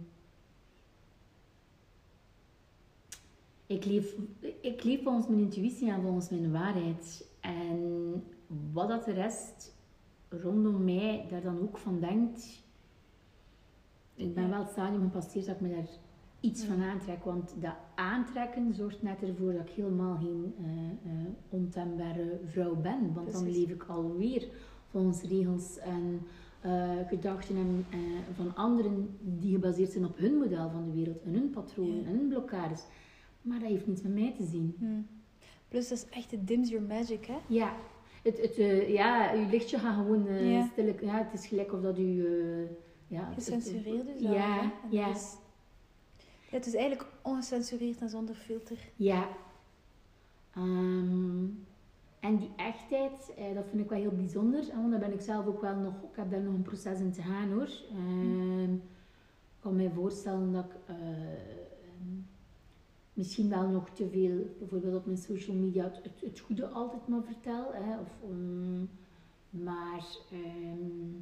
ik, leef, ik leef volgens mijn intuïtie en volgens mijn waarheid. En wat dat de rest rondom mij daar dan ook van denkt. Ik ben wel het stadium gepasseerd dat ik me daar iets van aantrek. Want dat aantrekken zorgt net ervoor dat ik helemaal geen eh, ontembare vrouw ben. Want dan leef ik alweer volgens regels en eh, gedachten en, van anderen die gebaseerd zijn op hun model van de wereld en hun patronen Ja. en hun blokkades. Maar dat heeft niets met mij te zien. Hmm. Plus, dat is echt, it dims your magic, hè? Ja, het, het, eh, ja, uw lichtje gaat gewoon eh Ja. stillijk. Ja, het is gelijk of dat u. eh ja, het- het- Gecensureerd dus Ja? En ja. is- Ja, het is eigenlijk ongecensureerd en zonder filter. Ja. Ehm, en die echtheid, eh, dat vind ik wel heel bijzonder. Want daar ben ik zelf ook wel nog. Ik heb daar nog een proces in te gaan hoor. Ehm, ik kan mij voorstellen dat ik. Misschien wel nog te veel, bijvoorbeeld op mijn social media, het, het, het goede altijd maar vertel. Hè, of, ehm, maar ehm,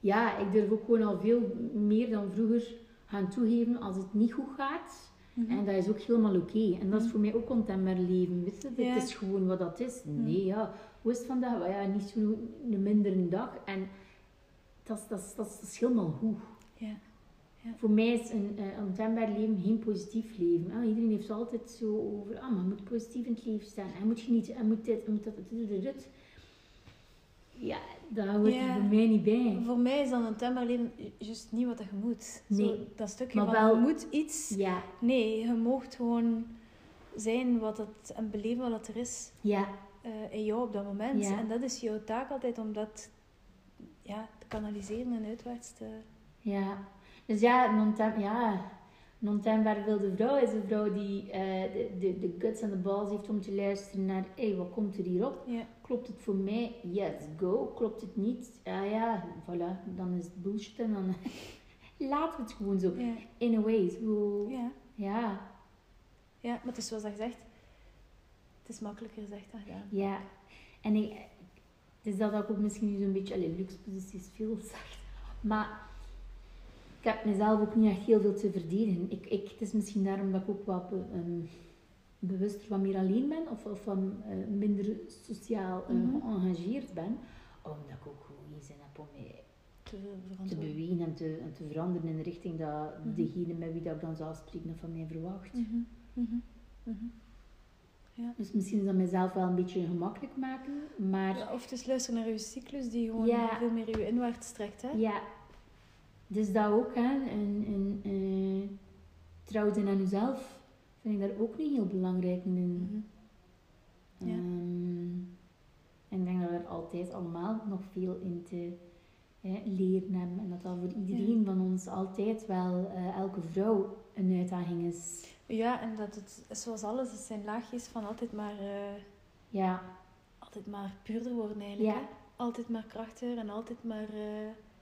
ja, ik durf ook gewoon al veel meer dan vroeger gaan toegeven als het niet goed gaat. En dat is ook helemaal oké. En dat is Mhm. voor mij ook ontembaar leven. Weet je? Ja. Het is gewoon wat dat is. Mhm. Nee, ja. Hoe is het vandaag? Ja, niet zo'n een mindere dag. En dat is, dat, is, dat, is, dat is helemaal goed. Ja. Voor mij is een uh, leven geen positief leven. hè. iedereen heeft altijd zo over, ah, maar je moet positief in het leven staan. Hij moet genieten, hij moet dit, hij moet dat, dit, dit, dit. Ja, daar hoort Ja. voor mij niet bij. Voor mij is dan een tembaar leven juist niet wat je moet. Zo, Nee. dat stukje Maar van, wel- je moet iets. Ja, Nee, je moogt gewoon zijn wat het, en beleven wat er is ja, eh, in jou op dat moment. Ja. En dat is jouw taak altijd om dat ja, te kanaliseren en uitwaarts te... ja. Dus ja, een ontem, ja, een ontembaar wilde vrouw is een vrouw die eh, de, de, de guts en de balls heeft om te luisteren naar, hé, hey, wat komt er hierop? Ja. Klopt het voor mij? Yes, go. Klopt het niet? Ah ja, voilà, dan is het bullshit en dan laten we het gewoon zo. Ja. In a way, zo, Ja. ja, ja, maar het is zoals dat gezegd. Het is makkelijker gezegd dan gedaan. ja. En ik, het is dat ik ook misschien nu zo'n beetje, allee, luxe positie is veel zacht, maar ik heb mezelf ook niet echt heel veel te verdedigen. Ik, ik, het is misschien daarom dat ik ook wat be- ehm, bewuster van meer alleen ben, of, of van, eh, minder sociaal eh, Mhm. geëngageerd ben, omdat ik ook gewoon geen zin heb om mij Te te bewegen en te, en te veranderen in de richting dat Mhm. degene met wie dat ik dan zou spreken dat van mij verwacht. Mhm. Mhm. Dus misschien is dat mezelf wel een beetje gemakkelijk maken, maar Ja, of is luisteren naar je cyclus die gewoon Ja. veel meer je inwaarts trekt. Hè? ja, dus dat ook, hè. En, en, eh, trouw zijn aan jezelf vind ik daar ook niet heel belangrijk in. Mhm. Ja. Ehm, en ik denk dat we er altijd allemaal nog veel in te hè, leren hebben. En dat dat voor iedereen van ons altijd wel, eh, elke vrouw, een uitdaging is. Ja, en dat het, zoals alles, het zijn laagjes van altijd maar, eh, Ja, altijd maar puurder worden eigenlijk. Ja. Altijd maar krachtiger en altijd maar...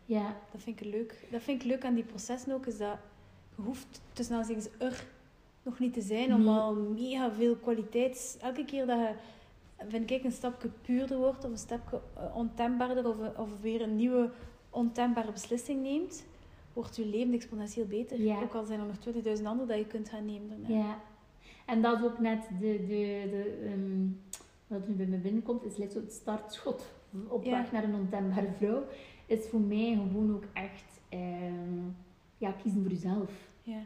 ja, dat vind ik leuk. Dat vind ik leuk aan die processen ook, is dat je hoeft tussen aanzien er nog niet te zijn. Om Nee. al mega veel kwaliteit... Elke keer dat je, vind ik, een stapje puurder wordt of een stapje eh, ontembaarder of, of weer een nieuwe ontembare beslissing neemt, wordt je leven exponentieel beter. Ja. Ook al zijn er nog 20.000 andere dat je kunt gaan nemen. daarna. Ja. En dat is ook net de, de, de, ehm, wat nu bij me binnenkomt, is net zo het startschot op Ja. weg naar een ontembare vrouw. Is voor mij gewoon ook echt ehm, ja, kiezen voor jezelf. Ja.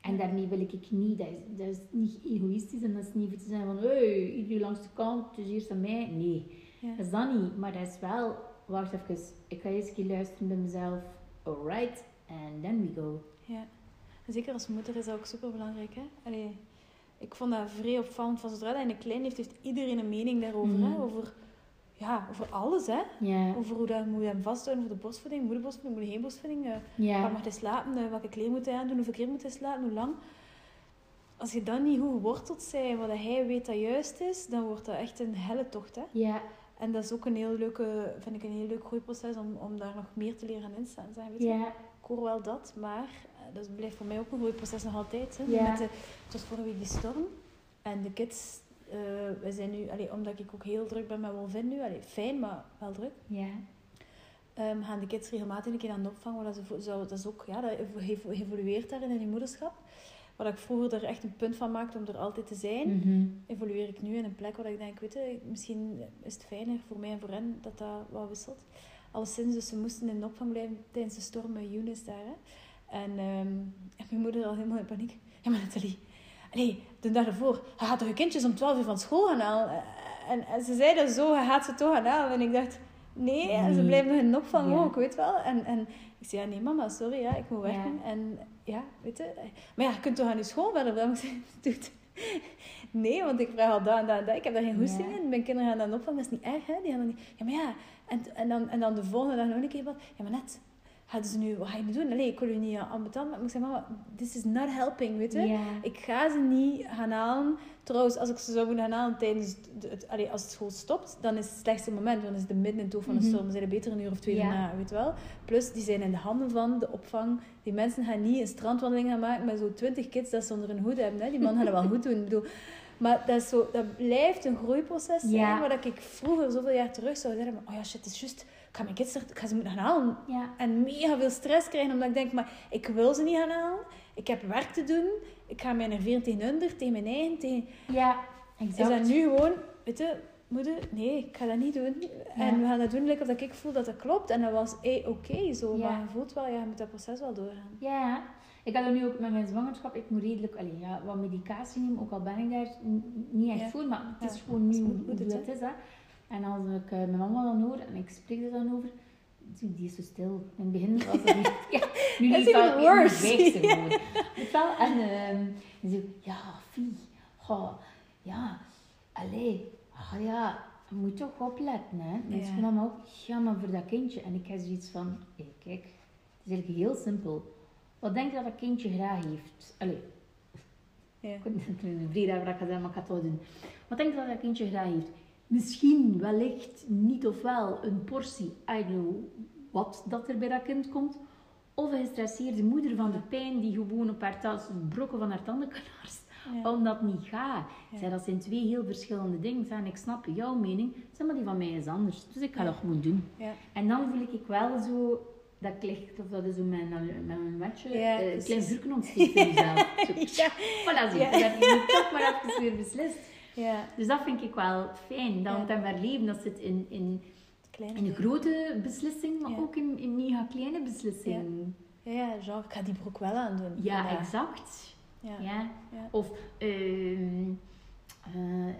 En daarmee wil ik niet, dat is, dat is niet egoïstisch en dat is niet voor te zijn van, hey, iedereen langs de kant, is eerst aan mij. Nee, Ja. dat is dat niet. Maar dat is wel, wacht even, ik ga eens een keer luisteren bij mezelf. Alright, and then we go. Ja. En zeker als moeder is dat ook super belangrijk. Hè? Allee, ik vond dat vrij opvallend. Van zodra hij een klein heeft, heeft iedereen een mening daarover. Mhm. Hè? Over, ja, over alles. Hè? Ja, Over hoe dat, moet je hem vasthouden voor de borstvoeding, moet je geen borstvoeding. eh, Waar mag hij slapen? eh, welke kleren moet hij aandoen? Hoeveel keer moet hij slapen? Hoe lang? Als je dan niet goed geworteld bent, wat hij weet dat juist is, dan wordt dat echt een helle tocht. Hè? ja, En dat is ook een heel leuke, vind ik een heel leuk groeiproces om, om daar nog meer te leren aan instaan. Zeg, weet je? ja, Ik hoor wel dat, maar eh, dat blijft voor mij ook een groeiproces nog altijd. Hè? Ja. Met de, het was vorige week die storm. En de kids, eh we zijn nu, allee, omdat ik ook heel druk ben met Wolvin nu, allee, fijn, maar wel druk. ja. Ehm, gaan de kids regelmatig een keer aan de opvang. Dat, ze, vo- zo, dat is ook, ja, dat evo- evolueert daarin in die moederschap. Waar ik vroeger er echt een punt van maakte om er altijd te zijn, Mhm. evolueer ik nu in een plek waar ik denk, weet je, misschien is het fijner voor mij en voor hen dat dat wat wisselt. Alleszins, dus ze moesten in de opvang blijven tijdens de storm met Younes daar. Hè. En, ehm, en mijn moeder al helemaal in paniek. Ja, maar Nathalie, allee, de dag ervoor, je gaat toch je kindjes om 12 uur van school gaan halen? En, en ze zei dat zo, je gaat ze toch gaan halen. En ik dacht, nee, en ze Nee. blijven de opvang Ja. ook, weet wel. En, en ik zei, ja, nee mama, sorry, ja, ik moet Ja. werken. En ja, weet je. Maar ja, je kunt toch aan je school verder zei, doet. Nee, want ik vraag al dat en dat en dat. Ik heb daar geen hoesting in. Mijn kinderen gaan aan de opvang, dat is niet erg, hè. Die gaan dan niet... Ja, maar ja. En, en, dan, en dan de volgende dag nog een keer wat. Ja, maar net. Gaan ze nu... Wat ga je nu doen? Nee, ik wil je niet aan ambetant. Maar ik zeg, mama, this is not helping, weet je. Ik ga ze niet gaan halen. Trouwens, als ik ze zou moeten gaan halen tijdens het, het, allee, als het school stopt, dan is het slechtste moment. Want dan is het de midden in het oog van de Mhm. storm. Dan zijn er beter een uur of twee daarna, weet je wel. Plus, die zijn in de handen van de opvang. Die mensen gaan niet een strandwandeling gaan maken met zo'n twintig kids dat ze onder een hoed hebben. Hè. Die man gaat dat wel goed doen. Ik bedoel, maar dat, is zo, dat blijft een groeiproces zijn. Ja. Waar dat ik vroeger, zoveel jaar terug, zou zeggen... Oh ja, shit, het is juist... Ik ga mijn kids er, ik ga ze moeten gaan halen. Ja. En mega veel stress krijgen, omdat ik denk, maar ik wil ze niet gaan halen. Ik heb werk te doen. Ik ga mij nerveren tegen hun, tegen mijn eigen. Tegen... Ja, Is exact. dat nu gewoon, weet je, moeder, nee, ik ga dat niet doen. En we gaan dat doen like of dat ik voel dat dat klopt. En dat was eh, oké zo, Ja. maar je voelt wel, ja, je moet dat proces wel doorgaan. Ja, ik had dat nu ook met mijn zwangerschap. Ik moet redelijk allee, ja, wat medicatie nemen, ook al ben ik daar niet echt voor, maar het is gewoon nu hoe het is. Hè. En als ik eh, mijn mama dan hoor en ik spreek er dan over, die die is zo stil. In het begin was het niet. Ja, nu Dat is al worse. ze. Weet wel? En ehm en zo, ja, Fie, ga, ja, allee, ah ja, je moet toch opletten, hè. En Ja. ze dan ook, ja, maar voor dat kindje. En ik heb zoiets van, hé, kijk, het is eigenlijk heel simpel. Wat denk je dat dat kindje graag heeft? Allee, Ja. ik ik een heb dat ik zeggen, maar ik ga het wel doen. Wat denk je dat dat kindje graag heeft? Misschien, wellicht, niet of wel, een portie, I don't know wat dat er bij dat kind komt. Of een gestresseerde moeder van de pijn die gewoon op haar tas brokken van haar tanden kan harst. Ja. Omdat het niet gaat. Ja. Zij, dat zijn twee heel verschillende dingen. Zij, En ik snap jouw mening, zeg maar die van mij is anders. Dus ik ga Ja. dat gewoon doen. Ja. En dan voel ik wel zo, dat klikt, of dat is zo mijn, met mijn wetje, Ja, eh, klein vuurken ontsteekt in. Zo, Ja. Voilà, zo. Ja. Dat heb nu toch maar even weer beslist. Ja, Dus dat vind ik wel fijn. Dat Ja. want maar leven, dat zit in, in, kleine in een grote beslissing, maar Ja. ook in, in mega kleine beslissingen. Ja, ja, genre, ik ga die broek wel aandoen. Ja, vandaag. exact. Ja. Ja. Ja. Of ehm, eh,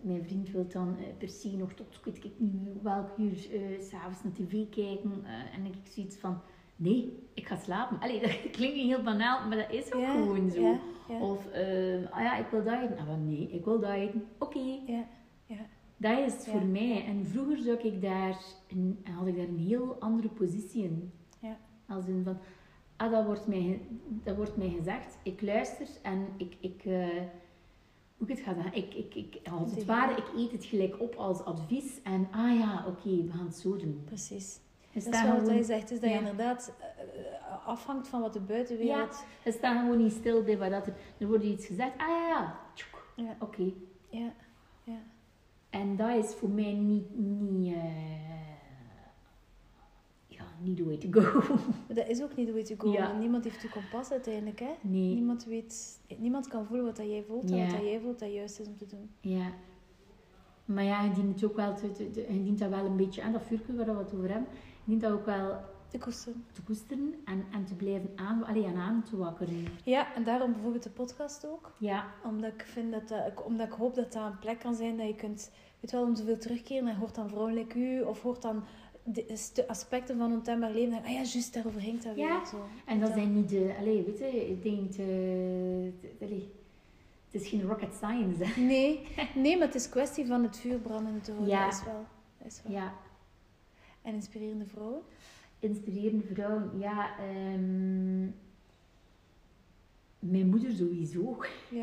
mijn vriend wil dan eh, per se nog tot ik weet ik niet meer welk uur eh, s'avonds naar tv kijken. en ik zoiets van, nee, ik ga slapen. Allee, dat klinkt heel banaal, maar dat is ook Ja, gewoon zo. ja, ja. Of, ehm, ah ja, ik wil dat eten. Ah, nee, ik wil dat eten. Oké. Ja, ja. Dat is het voor mij. En vroeger zou ik daar een, had ik daar een heel andere positie in. Ja. Als in van, ah, dat wordt mij, dat wordt mij gezegd, ik luister en ik, ik eh, hoe ik het ga zeggen, ik, ik, ik, als het ware, ik eet het gelijk op als advies en, ah ja, oké, we gaan het zo doen. Precies. Dat is wel wat hij zegt, is dat Ja. je inderdaad eh, afhangt van wat de buitenwereld... Je staat gewoon niet stil bij dat er... Er wordt iets gezegd. Ah ja, ja. Ja. Oké. Ja. ja. En dat is voor mij niet... niet eh, ja, niet the way to go. Dat is ook niet the way to go. Ja. Niemand heeft je kompas uiteindelijk, hè? Nee. Niemand weet... Niemand kan voelen wat dat jij voelt en Ja. wat dat jij voelt dat juist is om te doen. Ja. Maar ja, je dient het ook wel te, te, te- je dient dat wel een beetje aan, dat vuurtje waar we het over hebben, dient dat ook wel koesteren. te koesteren en, en te blijven aan, allee, en aan te wakkeren. Ja, en daarom bijvoorbeeld de podcast ook. Ja, Omdat ik, vind dat dat, omdat ik hoop dat dat een plek kan zijn dat je kunt, weet wel, om zoveel terugkeren en hoort dan vrouwen like u, of hoort dan de aspecten van ontembaar leven. En, ah ja, juist, daarover ging dat weer. Ja, Zo. en dat zijn niet de, allee, weet je, ik denk, eh, het is geen rocket science. Hè. Nee, nee, maar het is kwestie van het vuur branden te houden. Ja. Dat is wel. Dat is wel. Ja, En inspirerende vrouwen. inspirerende vrouwen, ja, ehm, mijn moeder sowieso,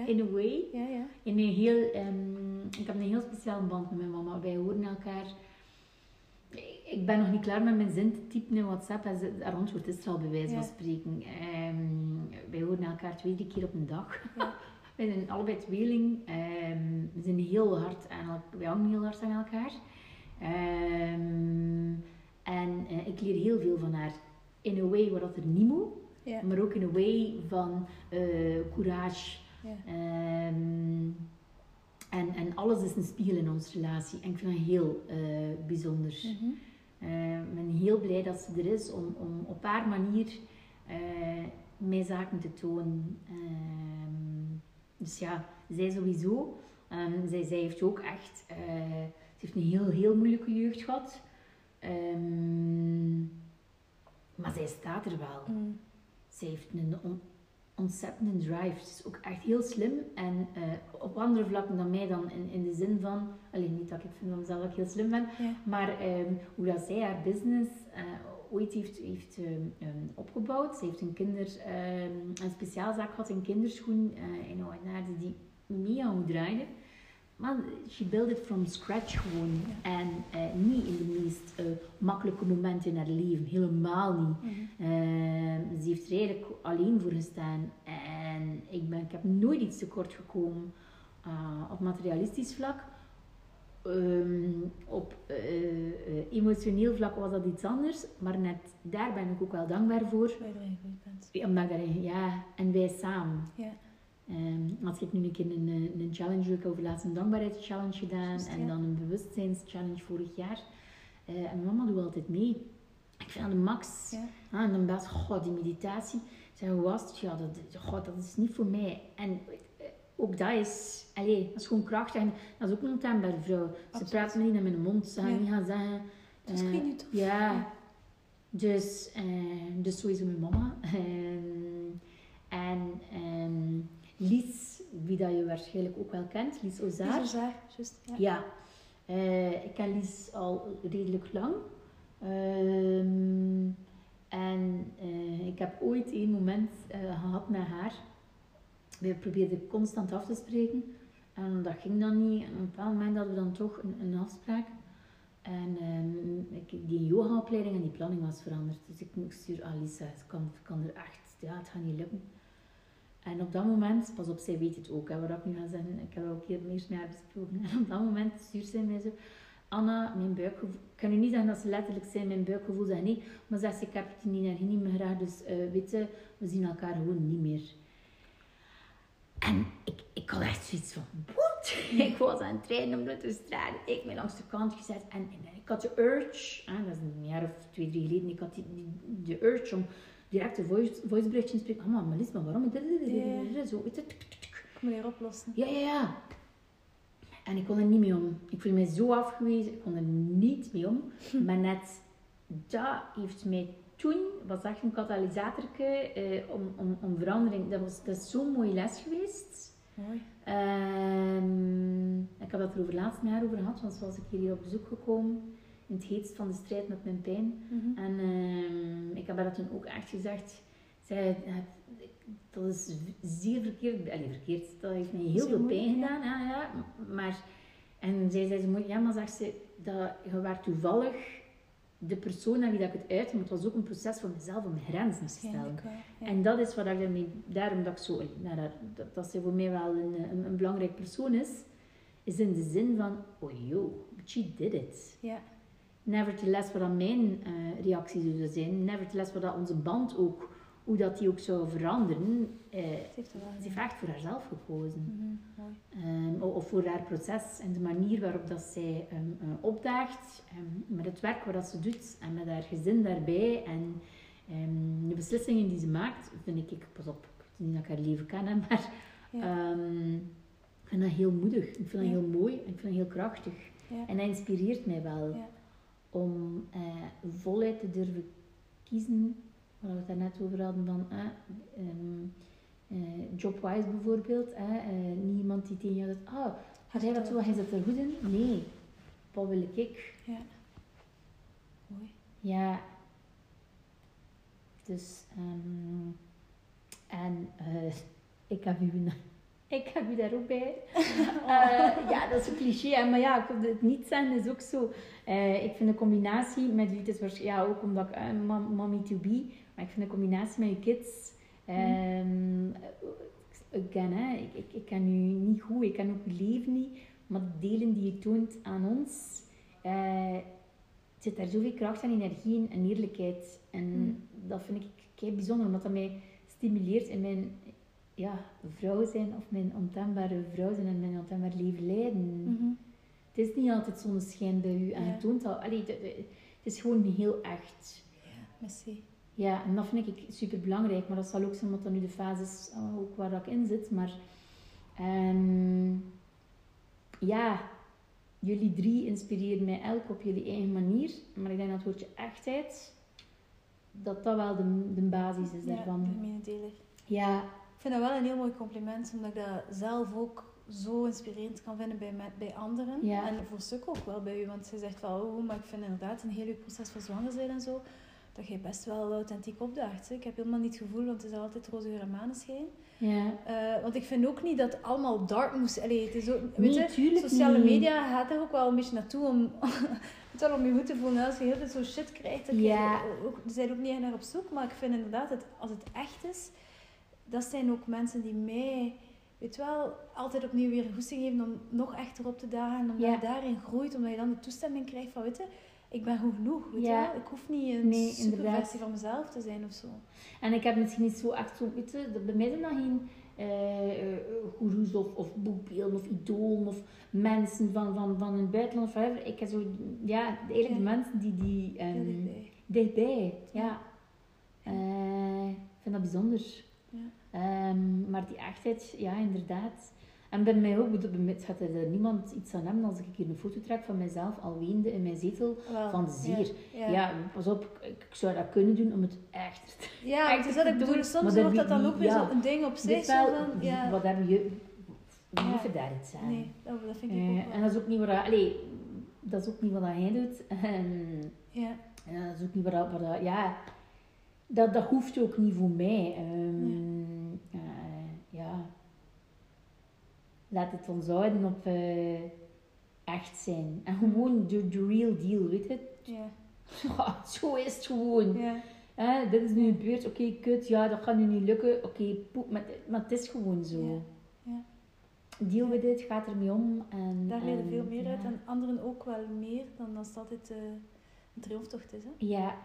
in a way. ja, ja. In een heel, ehm, ik heb een heel speciale band met mijn mama. Wij horen elkaar. Ik ben nog niet klaar met mijn zin te typen in WhatsApp. Haar antwoord is er al bij wijze van spreken. Ehm, wij horen elkaar twee, drie keer op een dag. Wij zijn allebei tweeling. We zijn heel hard aan elkaar. Wij hangen heel hard aan elkaar. Heel veel van haar. In een way waar dat er niet moet. Ja. Maar ook in een way van eh, courage. Ehm, en, en alles is een spiegel in onze relatie. En ik vind dat heel eh, bijzonder. Mhm. Eh, Ik ben heel blij dat ze er is om, om op haar manier mij zaken te tonen. Ehm, dus ja, zij sowieso. Ehm, zij, zij heeft ook echt... ze heeft een heel, heel moeilijke jeugd gehad. Ehm, maar zij staat er wel. Mm. Ze heeft een on- ontzettende drive. Ze is ook echt heel slim. En eh, op andere vlakken dan mij dan in, in de zin van... Alleen niet dat ik vind van mezelf dat ik heel slim ben. Ja. Maar ehm, hoe dat zij haar business eh, ooit heeft, heeft ehm, opgebouwd. Ze heeft een, kinder, een speciaalzaak gehad in kinderschoen eh, in Oudenaarde die mega goed draaide. Maar she built it from scratch gewoon. En eh, niet in de meest eh, makkelijke momenten in haar leven. Helemaal niet. Mhm. Ehm, ze heeft er eigenlijk alleen voor gestaan. En ik, ben, ik heb nooit iets tekort gekomen eh, op materialistisch vlak. Ehm, op emotioneel vlak was dat iets anders. Maar net daar ben ik ook wel dankbaar voor. Waar je gegroeid bent. Omdat ik daarin, ja, en wij samen. Ja. Als ik nu een keer een, een een challenge heb over laatst een dankbaarheidschallenge gedaan en dan een bewustzijnschallenge vorig jaar. Eh, en mijn mama doet altijd mee. Ik vind de max. Ja. Ah, en dan best, goh, die meditatie. Zeg, hoe was het? Ja, dat, goh, dat is niet voor mij. En eh, ook dat is, allez, dat is gewoon krachtig. En dat is ook een ontembaar vrouw. Ze praat me niet naar mijn mond. Ze gaan Ja. niet gaan zeggen... Dat is eh, tof. ja. Dus, eh, dus sowieso mijn mama. Ehm, en ehm, Lies, wie dat je waarschijnlijk ook wel kent, Lies Ozaar. Lies Ozaar, juist. Ja. Ja, Eh, ik ken Lies al redelijk lang. Ehm, en eh, ik heb ooit een moment eh, gehad met haar. We probeerden constant af te spreken. En dat ging dan niet. En op een bepaald moment hadden we dan toch een, een afspraak. En ehm, ik, die yogaopleiding en die planning was veranderd. Dus ik, ik stuur aan Lisa, het kan, kan er echt, ja, het gaat niet lukken. En op dat moment, pas op, zij weet het ook, hè, wat ik nu ga zeggen, ik heb ook een keer meer mee haar besproken. En op dat moment stuurt zij mij zo, Anna, mijn buikgevoel, ik kan nu niet zeggen dat ze letterlijk zijn, mijn buikgevoel zegt nee, maar zegt ze, ik heb je niet niet meer graag, dus eh weet je, we zien elkaar gewoon niet meer. En ik, ik had echt zoiets van, wat? Ik was aan het trainen om te stralen. Ik ben langs de kant gezet en, ik had de urge, ah, dat is een jaar of twee, drie geleden, ik had die, die, de urge om direct een voice, voiceberichtje spreken. Oh, maar Lies, maar waarom? Zo, tuk, tuk. Ik moet hier oplossen. Ja, ja, ja. En ik kon er niet mee om. Ik voelde mij zo afgewezen. Ik kon er niet mee om. Maar net dat heeft mij toen, was echt een katalysator eh, om, om, om verandering. Dat, was, dat is zo'n mooie les geweest. Mooi. Ehm, ik heb dat er over laatst met haar over gehad, want was een keer hier op bezoek gekomen. In het heetst van de strijd met mijn pijn. Mhm. En ehm, ik heb haar dat toen ook echt gezegd. Zij, dat is zeer verkeerd. Allee, verkeerd. Dat heeft mij heel veel pijn moeilijk, gedaan. Ja, ja. Maar, en zij zei zo mooi, ja, maar zegt ze, dat, je werd toevallig de persoon naar wie dat ik het uit, maar het was ook een proces voor mezelf om grenzen te stellen. Waarschijnlijk wel, ja. En dat is wat ik daarmee, daarom dat ik zo, nou, dat, dat, dat zij voor mij wel een, een, een belangrijk persoon is, is in de zin van, oh yo, she did it. Ja. Nevertheless, wat dan mijn eh, reactie zou zijn, nevertheless, wat dat onze band ook, hoe dat die ook zou veranderen, eh, ze heeft echt voor haarzelf gekozen. Mhm. Ehm, of voor haar proces en de manier waarop dat zij ehm, eh, opdaagt, ehm, met het werk wat dat ze doet en met haar gezin daarbij en ehm, de beslissingen die ze maakt, vind ik, pas op, ik weet niet dat ik haar leven ken, maar Ja. ehm, ik vind dat heel moedig, ik vind dat Ja. heel mooi, ik vind dat heel krachtig. Ja. En dat inspireert mij wel. Om eh, voluit te durven kiezen, waar we het daarnet over hadden, van eh, ehm, eh, jobwise bijvoorbeeld. eh, eh, niet iemand die tegen jou zegt, ah, ga jij dat zo, hij zit er goed in? Nee, wat wil ik? Ja. Mooi. Ja. Dus, ehm, en eh, ik heb u, ik heb u daar ook bij. Eh, ja, dat is een cliché, maar ja, het niet zijn is ook zo. Eh, ik vind de combinatie met u, het is waarschijnlijk, ja, ook omdat ik mam- mommy to be, maar ik vind de combinatie met je kids, ehm, again, hè, ik, ik, ik ken u niet goed, ik ken ook uw leven niet, maar de delen die je toont aan ons, zit daar zoveel kracht en energie in en eerlijkheid. En Mm. dat vind ik kei bijzonder, omdat dat mij stimuleert in mijn ja, vrouw zijn of mijn ontembare vrouw zijn en mijn ontembaar leven leiden. Mhm. Het is niet altijd zonneschijn bij u en Ja. je toont dat. Allee, het, het- het is gewoon heel echt. Ja, merci. Ja, en dat vind ik super belangrijk, maar dat zal ook zijn omdat dat nu de fase is uh, ook waar ik in zit. Maar ehm, ja, jullie drie inspireren mij elk op jullie eigen manier. Maar ik denk dat het woordje echtheid, dat dat wel de, de basis is Ja, daarvan. Ja, Ik vind dat wel een heel mooi compliment, omdat ik dat zelf ook zo inspirerend kan vinden bij, bij anderen. Ja. En voor stuk ook wel bij u, want ze zegt wel, oh, maar ik vind inderdaad een heel uw proces van zwanger zijn en zo, dat je best wel authentiek opdaagt. hè. Ik heb helemaal niet het gevoel, want het is altijd roze geur en maneschijn. ja. Eh, want ik vind ook niet dat allemaal dark moest. Allee, het is ook, Nee, weet je, sociale niet. media gaat er ook wel een beetje naartoe om, het wel om je goed te voelen. Als je heel veel zo shit krijgt, dan Ja. je ook, bent ook niet echt naar op zoek. Maar ik vind inderdaad, dat als het echt is, dat zijn ook mensen die mij, weet wel, altijd opnieuw weer goesting geven om nog echter op te dagen. Omdat Ja. je daarin groeit, omdat je dan de toestemming krijgt van, weet je, ik ben goed genoeg. Weet Ja. je wel? Ik hoef niet een Nee, super versie van mezelf te zijn of zo. En ik heb misschien niet zo echt zo, weet je, bij mij zijn dat geen goeroes of, of boekbeelden of idolen of mensen van, van, van het buitenland of. Ik heb zo, ja, eigenlijk de mensen die, die ehm, dichtbij. dichtbij, ja. Eh, ik vind dat bijzonder. Ehm, maar die echtheid, ja, inderdaad. En bij mij ook, mij gaat er niemand iets aan hebben als ik hier een foto trek van mezelf al weende in mijn zetel van zeer. Ja, pas op, ik, zou dat kunnen doen om het echter te Ja, Echt het is dat ik bedoel. Soms wordt dat dan ook weer ja. zo'n ding op zich. Wel, van, ja, wat hebben je... Ja. hoeven daar iets aan. nee, dat, dat vind ik Eh, ook wel. en dat is ook niet wat... Allee, dat is ook niet wat hij doet. En, Ja, en dat is ook niet wat ja, dat, dat hoeft ook niet voor mij. Ehm, eh, ja. Laat het ons houden op eh, echt zijn. En gewoon de, de real deal, weet je. ja, Ja, zo is het gewoon. ja. Hè, dit is nu gebeurd, oké, kut, ja, dat gaat nu niet lukken. Oké, poep, maar, maar het is gewoon zo. Ja, ja. Deal with it, gaat ermee om. En, Daar leer je veel meer uit. En anderen ook wel meer dan als het altijd eh, een triomftocht is. Hè? Ja.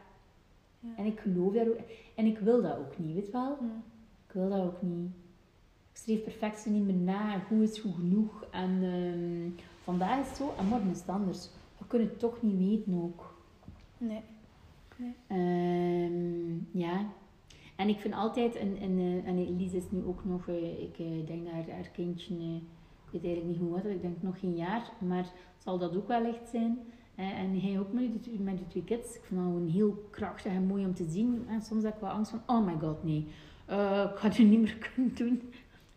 Ja. en ik geloof daar ook. En ik wil dat ook niet, weet je wel? Hm. Ik wil dat ook niet. Ik streef perfectie niet meer na. Goed is goed genoeg. En ehm, vandaag is het zo, en morgen is het anders. We kunnen het toch niet weten ook. Nee. Ehm, ja. En ik vind altijd, en, en, eh, en Elise is nu ook nog, eh, ik eh, denk dat haar, haar kindje, ik weet eigenlijk niet hoe oud, ik denk nog geen jaar, maar zal dat ook wel echt zijn. En hij ook met de, met de twee kids. Ik vind dat gewoon heel krachtig en mooi om te zien. En soms heb ik wel angst van, oh my god, nee. Ik ga het niet meer kunnen doen.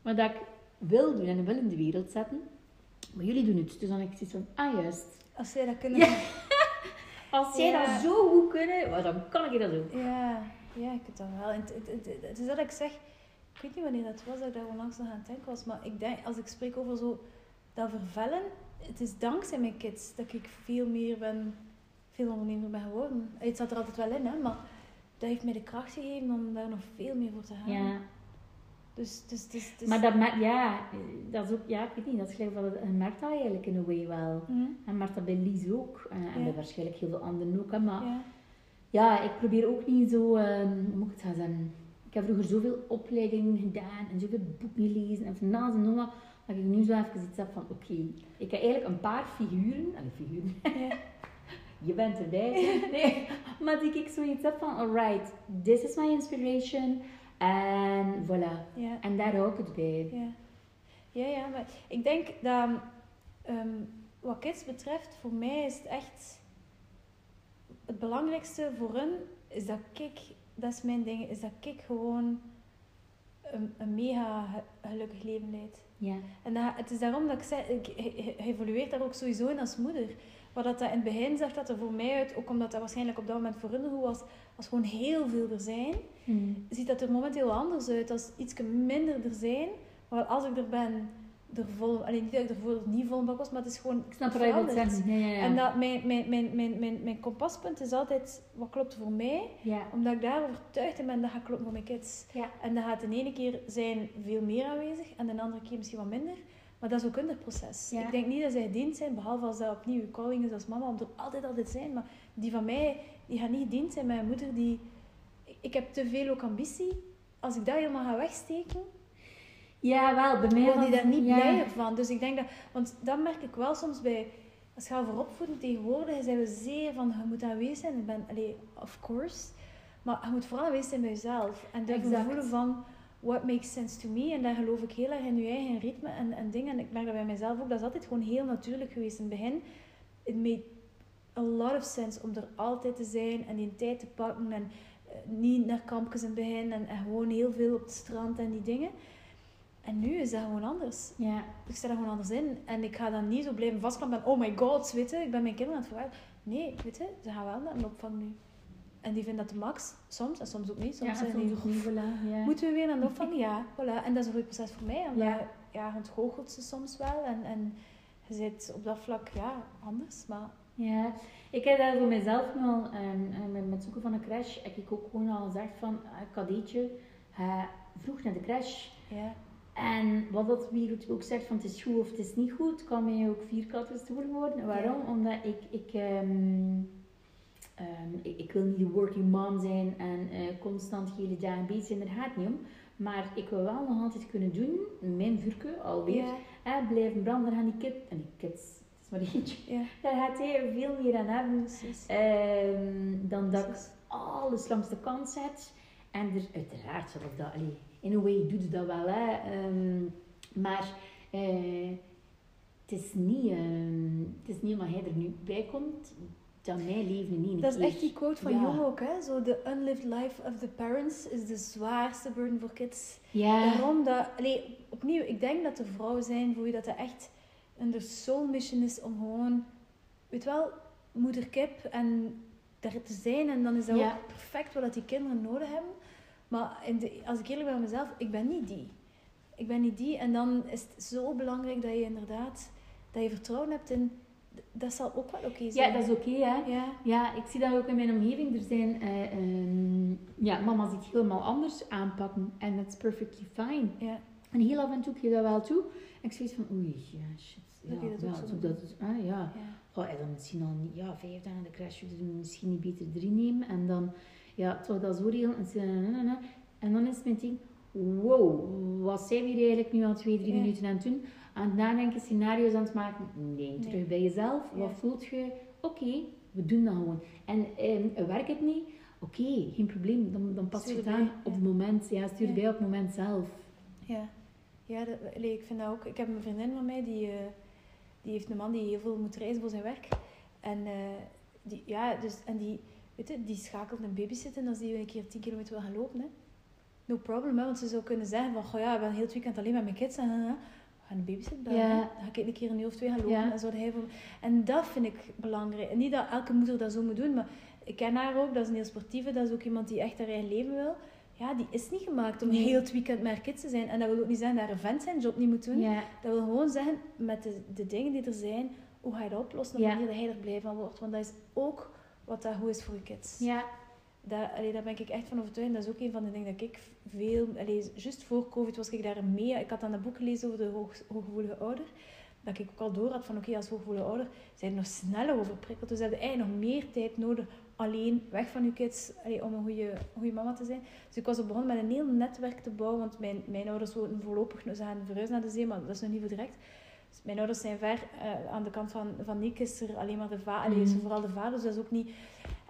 Maar dat ik wil doen en wil in de wereld zetten. Maar jullie doen het. Dus dan heb ik zoiets van, ah juist. Als zij dat kunnen... Ja. Als zij Ja. dat zo goed kunnen, well, dan kan ik dat ook. Ja, ja, ik het dan wel. En Het, het, het, het is dat ik zeg, ik weet niet wanneer dat was dat ik daar onlangs nog aan het denken was, maar ik denk, als ik spreek over zo dat vervellen, het is dankzij mijn kids dat ik veel meer ben, veel ondernemer ben geworden. Het zat er altijd wel in, hè, maar dat heeft mij de kracht gegeven om daar nog veel meer voor te gaan. Ja. Dus, dus, dus, dus... Maar dat, ja, dat is ook, ja, ik weet niet, dat is gelijk je merkt dat eigenlijk in een way wel. Mhm. En bij Lies ook. eh, en Ja. bij waarschijnlijk heel veel anderen ook. Hè, maar Ja. ja, ik probeer ook niet zo, ehm, hoe moet ik het gaan zeggen? Ik heb vroeger zoveel opleidingen gedaan en zoveel boeken gelezen en van alles en nog wat, dat ik nu zo even iets heb van, oké, ik heb eigenlijk een paar figuren, en figuren, Ja. je bent erbij, nee, maar die ik zoiets heb van, alright, this is my inspiration, en voilà. Ja. En daar hou ik het bij. Ja. ja, ja, maar ik denk dat ehm, wat kids betreft, voor mij is het echt het belangrijkste voor hun is dat ik, dat is mijn ding, is dat ik gewoon een, een mega ge- gelukkig leven leid. Ja. En dat, het is daarom dat ik zeg, ik, je evolueert daar ook sowieso in als moeder. Wat dat, dat in het begin zag dat er voor mij uit, ook omdat dat waarschijnlijk op dat moment voor hun goed was, als gewoon heel veel er zijn, Hmm. ziet dat er momenteel anders uit. Als iets minder er zijn, maar als ik er ben, er vol, alleen niet dat ik ervoor niet vol bak was, maar het is gewoon Ik snap wat je wilt veranderd. zeggen. Ja, ja, ja. En dat mijn, mijn, mijn, mijn, mijn, mijn kompaspunt is altijd wat klopt voor mij, omdat ik daar overtuigd in ben dat gaat kloppen voor mijn kids. Ja. En dat gaat de ene keer zijn veel meer aanwezig en de andere keer misschien wat minder. Maar dat is ook het proces. Ja. Ik denk niet dat zij gediend zijn, behalve als dat opnieuw je calling is als mama, om er altijd altijd zijn. Maar die van mij, die gaat niet gediend zijn. Mijn moeder, die... Ik heb te veel ook ambitie. Als ik dat helemaal ga wegsteken, Ja, wel, bij mij die daar niet ja. blijer van. Dus ik denk dat... Want dat merk ik wel soms bij... Als je gaat voor opvoeden tegenwoordig, zijn we zeer van, je moet aanwezig zijn. Ik ben, allee, of course. Maar je moet vooral aanwezig zijn bij jezelf. En Exact. voelen van, what makes sense to me? En daar geloof ik heel erg in je eigen ritme en, en dingen. En ik merk dat bij mezelf ook. Dat is altijd gewoon heel natuurlijk geweest. In het begin, it made a lot of sense om er altijd te zijn en die tijd te pakken. En eh, niet naar kampjes in het begin. En, en gewoon heel veel op het strand en die dingen. En nu is dat gewoon anders. Ja. Ik sta er gewoon anders in. En ik ga dan niet zo blijven vastklampen van, oh my god, weet je, ik ben mijn kinderen aan het verwachten. Nee, weet je, ze gaan wel naar een opvang nu. En die vinden dat de max, soms, en soms ook niet. Soms ja, zijn die, niet, voilà. Ja. moeten we weer naar de opvang? Ja, voilà. En dat is een goed proces voor mij, omdat Ja. ja. je ontgoochelt ze soms wel. En, en je zit op dat vlak, ja, anders. Maar Ja, ik heb dat voor mezelf al, ehm, eh, met, het zoeken van een crash, heb ik ook gewoon al gezegd van, uh, Kadeetje, ga vroeg naar de crash. ja, En wat dat weer ook zegt van het is goed of het is niet goed, kan mij ook vierkant stoer worden. Waarom? Omdat ik, ik, ehm, ehm, ik, ik wil niet de working mom zijn en eh, constant hele dagen bezig zijn, daar gaat het niet om. Maar ik wil wel nog altijd kunnen doen, mijn vuurke alweer, ja, hè, blijven branden, gaan die kids, en die kids, het is maar eentje, ja, daar gaat hij veel meer aan hebben ehm, dan dat ik alles langs de kant zet. En er, uiteraard zal ik dat, allee, in een way doet dat wel, hè. ehm, maar eh, het, is niet, ehm, het is niet omdat hij er nu bij komt, dat mijn leven niet een Dat is keer- echt die quote van Ja. Jung ook, hè. Zo, the unlived life of the parents is de zwaarste burden voor kids. Ja, Daarom dat, allee, opnieuw, ik denk dat er vrouwen zijn voor wie dat, dat echt een de soul mission is om gewoon, weet wel, moederkip en daar te zijn. En dan is dat Ja. ook perfect wat die kinderen nodig hebben. Maar in de, als ik eerlijk ben met mezelf, ik ben niet die. Ik ben niet die. En dan is het zo belangrijk dat je inderdaad, dat je vertrouwen hebt in, dat zal ook wel oké ja, zijn. dat is oké, hè. Ja, Ja, ik zie dat ook in mijn omgeving. Er zijn, eh, ehm, ja, mama's die het helemaal anders aanpakken. En that's perfectly fine. ja, En heel af en toe geef ik dat wel toe. En ik zoiets van, oei, ja, shit. Ja, Dat je dat ook ja, doe doet. dat, ah, ja. ja. Oh, en dan misschien al niet, ja, vijf dagen de crash, dus misschien niet beter drie nemen. En dan, ja, toch dat zo regelen. En, en dan is het mijn ding, wow, wat zijn we hier eigenlijk nu al twee, drie Ja. minuten aan het doen? Aan het nadenken, scenario's aan het maken? Nee, Nee. terug bij jezelf. Ja. Wat voelt je? Oké, we doen dat gewoon. En ehm, werkt het niet? Oké, geen probleem. Dan, dan pas je het aan op het moment. Ja, stuur Ja. bij op het moment zelf. Ja, ja dat, ik vind dat ook. Ik heb een vriendin van mij die, eh, die heeft een man die heel veel moet reizen voor zijn werk. En, eh, die, ja, dus, en die, weet je, die schakelt een babysitten als die een keer 10 kilometer wil gaan lopen. Hè. No problem, hè, want ze zou kunnen zeggen van, goh ja, ik ben heel het weekend alleen met mijn kids. En, gaan babysit bellen. Ja. Dan ga ik een keer een uur of twee gaan lopen. Ja. En, zo, hij voor... en dat vind ik belangrijk. En niet dat elke moeder dat zo moet doen, maar ik ken haar ook. Dat is een heel sportieve. Dat is ook iemand die echt haar eigen leven wil. Ja, die is niet gemaakt om Nee. heel het weekend met haar kids te zijn. En dat wil ook niet zeggen dat haar vent zijn job niet moet doen. Ja, Dat wil gewoon zeggen, met de, de dingen die er zijn, hoe ga je dat oplossen op een manier dat hij er blij van wordt. Want dat is ook wat dat goed is voor je kids. Ja. Daar, allee, daar ben ik echt van overtuigd. Dat is ook een van de dingen dat ik veel... Allee, juist voor COVID was ik daar mee... Ik had dan een boek gelezen over de hoog, hooggevoelige ouder. Dat ik ook al door had van, oké, als hooggevoelige ouder zijn nog sneller overprikkeld. Dus ze hebben eigenlijk nog meer tijd nodig alleen, weg van je kids, allee, om een goede, goede mama te zijn. Dus ik was begonnen met een heel netwerk te bouwen. Want mijn, mijn ouders wonen voorlopig, ze gaan verhuizen naar de zee, maar dat is nog niet voor direct. Dus mijn ouders zijn ver. Uh, aan de kant van, van Nick is er alleen maar de vader. Mm. is er vooral de vader, dus dat is ook niet...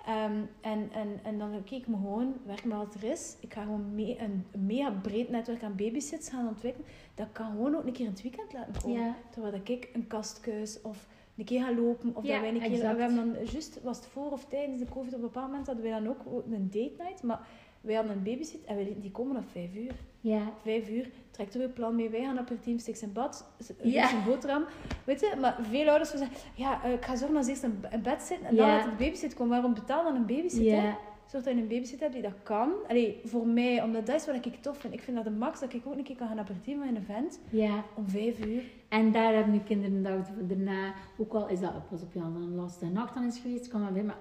Um, en, en, en dan keek ik me gewoon, werk maar wat er is. Ik ga gewoon mee, een, mega breed netwerk aan babysits gaan ontwikkelen. Dat kan gewoon ook een keer in het weekend laten komen. Ja. Terwijl dat ik een kastkuis of een keer gaan lopen. Of Ja, dat wij een keer... exact. We hebben dan juist, was het voor of tijdens de covid, op een bepaald moment hadden wij dan ook een date night. Maar wij hadden een babysit en wij, die komen om vijf uur. Ja. Vijf uur, trekt er weer plan mee. Wij gaan aperitief, stiks in bad, s- Ja. een boterham. Weet je, maar veel ouders zeggen, ja, eh, ik ga zorgen dat ze eerst in in bed zitten en dan Ja. laat de babysit komen. Waarom betaal dan een babysit? Ja. Zorg dat je een babysit hebt die dat kan. Allee, voor mij, omdat dat is wat ik tof vind. Ik vind dat de max dat ik ook een keer kan gaan aperitief met een vent Ja. om vijf uur. En daar hebben nu kinderen daarna, ook al is dat pas op ja, een lastige nacht dan is geweest, kan maar weer, maar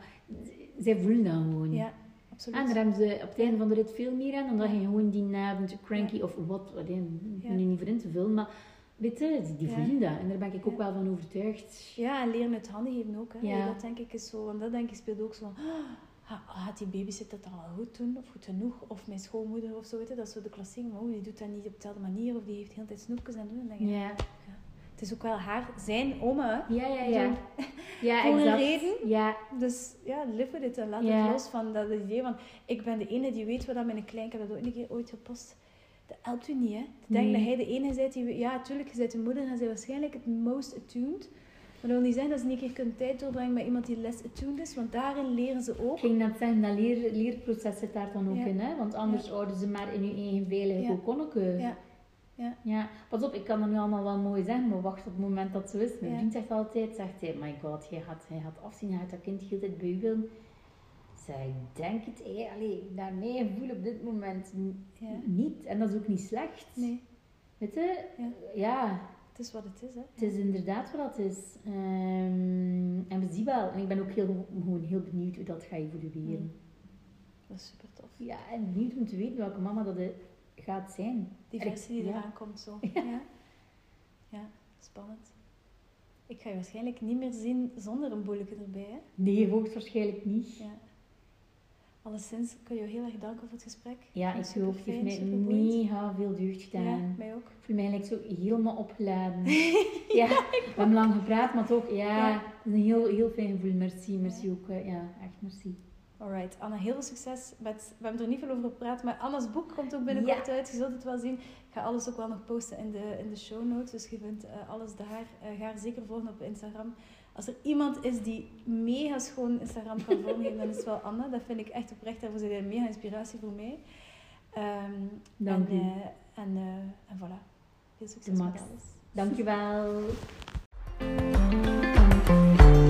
zij voelen dat gewoon. Ja, absoluut. En daar hebben ze op het einde van de rit veel meer aan, dan dat je gewoon die avond cranky of wat, wat Ja. nu niet voor in te vullen, maar weet je, die voelen dat. En daar ben ik ook wel van overtuigd. Ja, en leren uit handen geven ook. Hè. Dat denk ik is zo. Want dat denk ik speelt ook zo van... "Ah, Gaat die babysit dat dan wel goed doen? Of goed genoeg? Of mijn schoonmoeder of zo. Weet je? Dat is zo de klassieke. Maar oh, die doet dat niet op dezelfde manier. Of die heeft de hele tijd snoepjes en doen. Dan denk je, Ja, Het is ook wel haar, zijn oma. ja, ja. Ja, ja Voor een exact. reden. Ja, Dus ja, live with it. En laat Ja. het los van dat idee van... Ik ben de ene die weet wat dat mijn klein... Ik heb dat ook een keer ooit gepost. Dat helpt u niet, hè. Denken Nee. dat hij de ene bent die... Ja, natuurlijk, je bent de moeder en zij waarschijnlijk het most attuned. Maar dat wil niet zeggen dat ze niet een keer kunnen tijd doorbrengen met iemand die less attuned is. Want daarin leren ze ook. ik ging net zeggen, dat leer, leerproces zit daar dan ook Ja. in, hè? want anders houden ze maar in hun eigen veilige Ja. Ja. Ja. Pas op, ik kan dat nu allemaal wel mooi zeggen, maar wacht op het moment dat het zo is. Mijn Ja. vriend zegt altijd, zegt hij, my god, jij gaat, hij gaat afzien, hij gaat dat kind hele tijd bij u willen. Zeg, ik denk het, hé, allee, naar mijn gevoel op dit moment Ja. niet. En dat is ook niet slecht. Nee, Weet je? Ja. ja, het is wat het is, hè. het is inderdaad wat het is. Ehm, en we zien wel, en ik ben ook heel, gewoon heel benieuwd hoe dat gaat evolueren. Mm. Dat is super tof. Ja, en benieuwd om te weten welke mama dat gaat zijn. Die versie die ja. eraan komt, zo. Ja. ja, spannend. Ik ga je waarschijnlijk niet meer zien zonder een boeleke erbij, hè. Nee, hoogstwaarschijnlijk niet. Ja. Alleszins, ik wil je heel erg danken voor het gesprek. Ja, ik super ook. Het heeft mij mega veel deugd gedaan. Ja, mij ook. Ik voel me eigenlijk zo helemaal opgeladen. ja, we hebben lang gepraat, maar toch, ja, Ja. het is een heel, heel fijn gevoel. Merci, merci Ja. ook. eh, Ja, echt merci. Alright, Anna, heel veel succes. Met, we hebben er niet veel over gepraat, maar Anna's boek komt ook binnenkort Ja. uit. Je zult het wel zien. Ik ga alles ook wel nog posten in de, in de show notes, dus je vindt eh, alles daar. Eh, ga haar zeker volgen op Instagram. Als er iemand is die mega schoon Instagram kan vormgeven, dan is het wel Anna. Dat vind ik echt oprecht. Daarvoor zijn een mega inspiratie voor mij. Ehm, Dank en, eh, en, en voilà. Veel succes met alles. Dankjewel.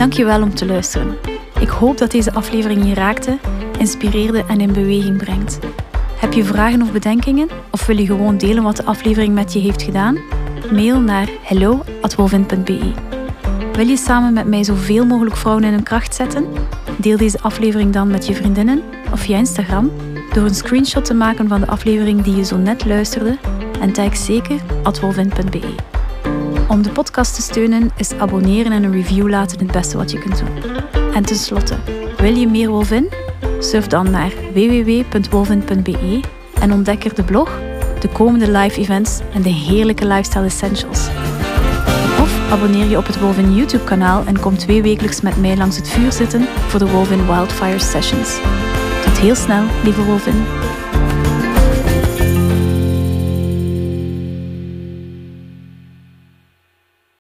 Dankjewel om te luisteren. Ik hoop dat deze aflevering je raakte, inspireerde en in beweging brengt. Heb je vragen of bedenkingen? Of wil je gewoon delen wat de aflevering met je heeft gedaan? Mail naar hello.wolvin.be. Wil je samen met mij zoveel mogelijk vrouwen in hun kracht zetten? Deel deze aflevering dan met je vriendinnen of via Instagram door een screenshot te maken van de aflevering die je zo net luisterde en tag zeker @wolvin.be. Om de podcast te steunen is abonneren en een review laten het beste wat je kunt doen. En tenslotte, wil je meer Wolvin? Surf dan naar www.wolvin.be en ontdek er de blog, de komende live events en de heerlijke lifestyle essentials. Of abonneer je op het Wolvin YouTube kanaal en kom twee wekelijks met mij langs het vuur zitten voor de Wolvin Wildfire Sessions. Tot heel snel, lieve Wolvin.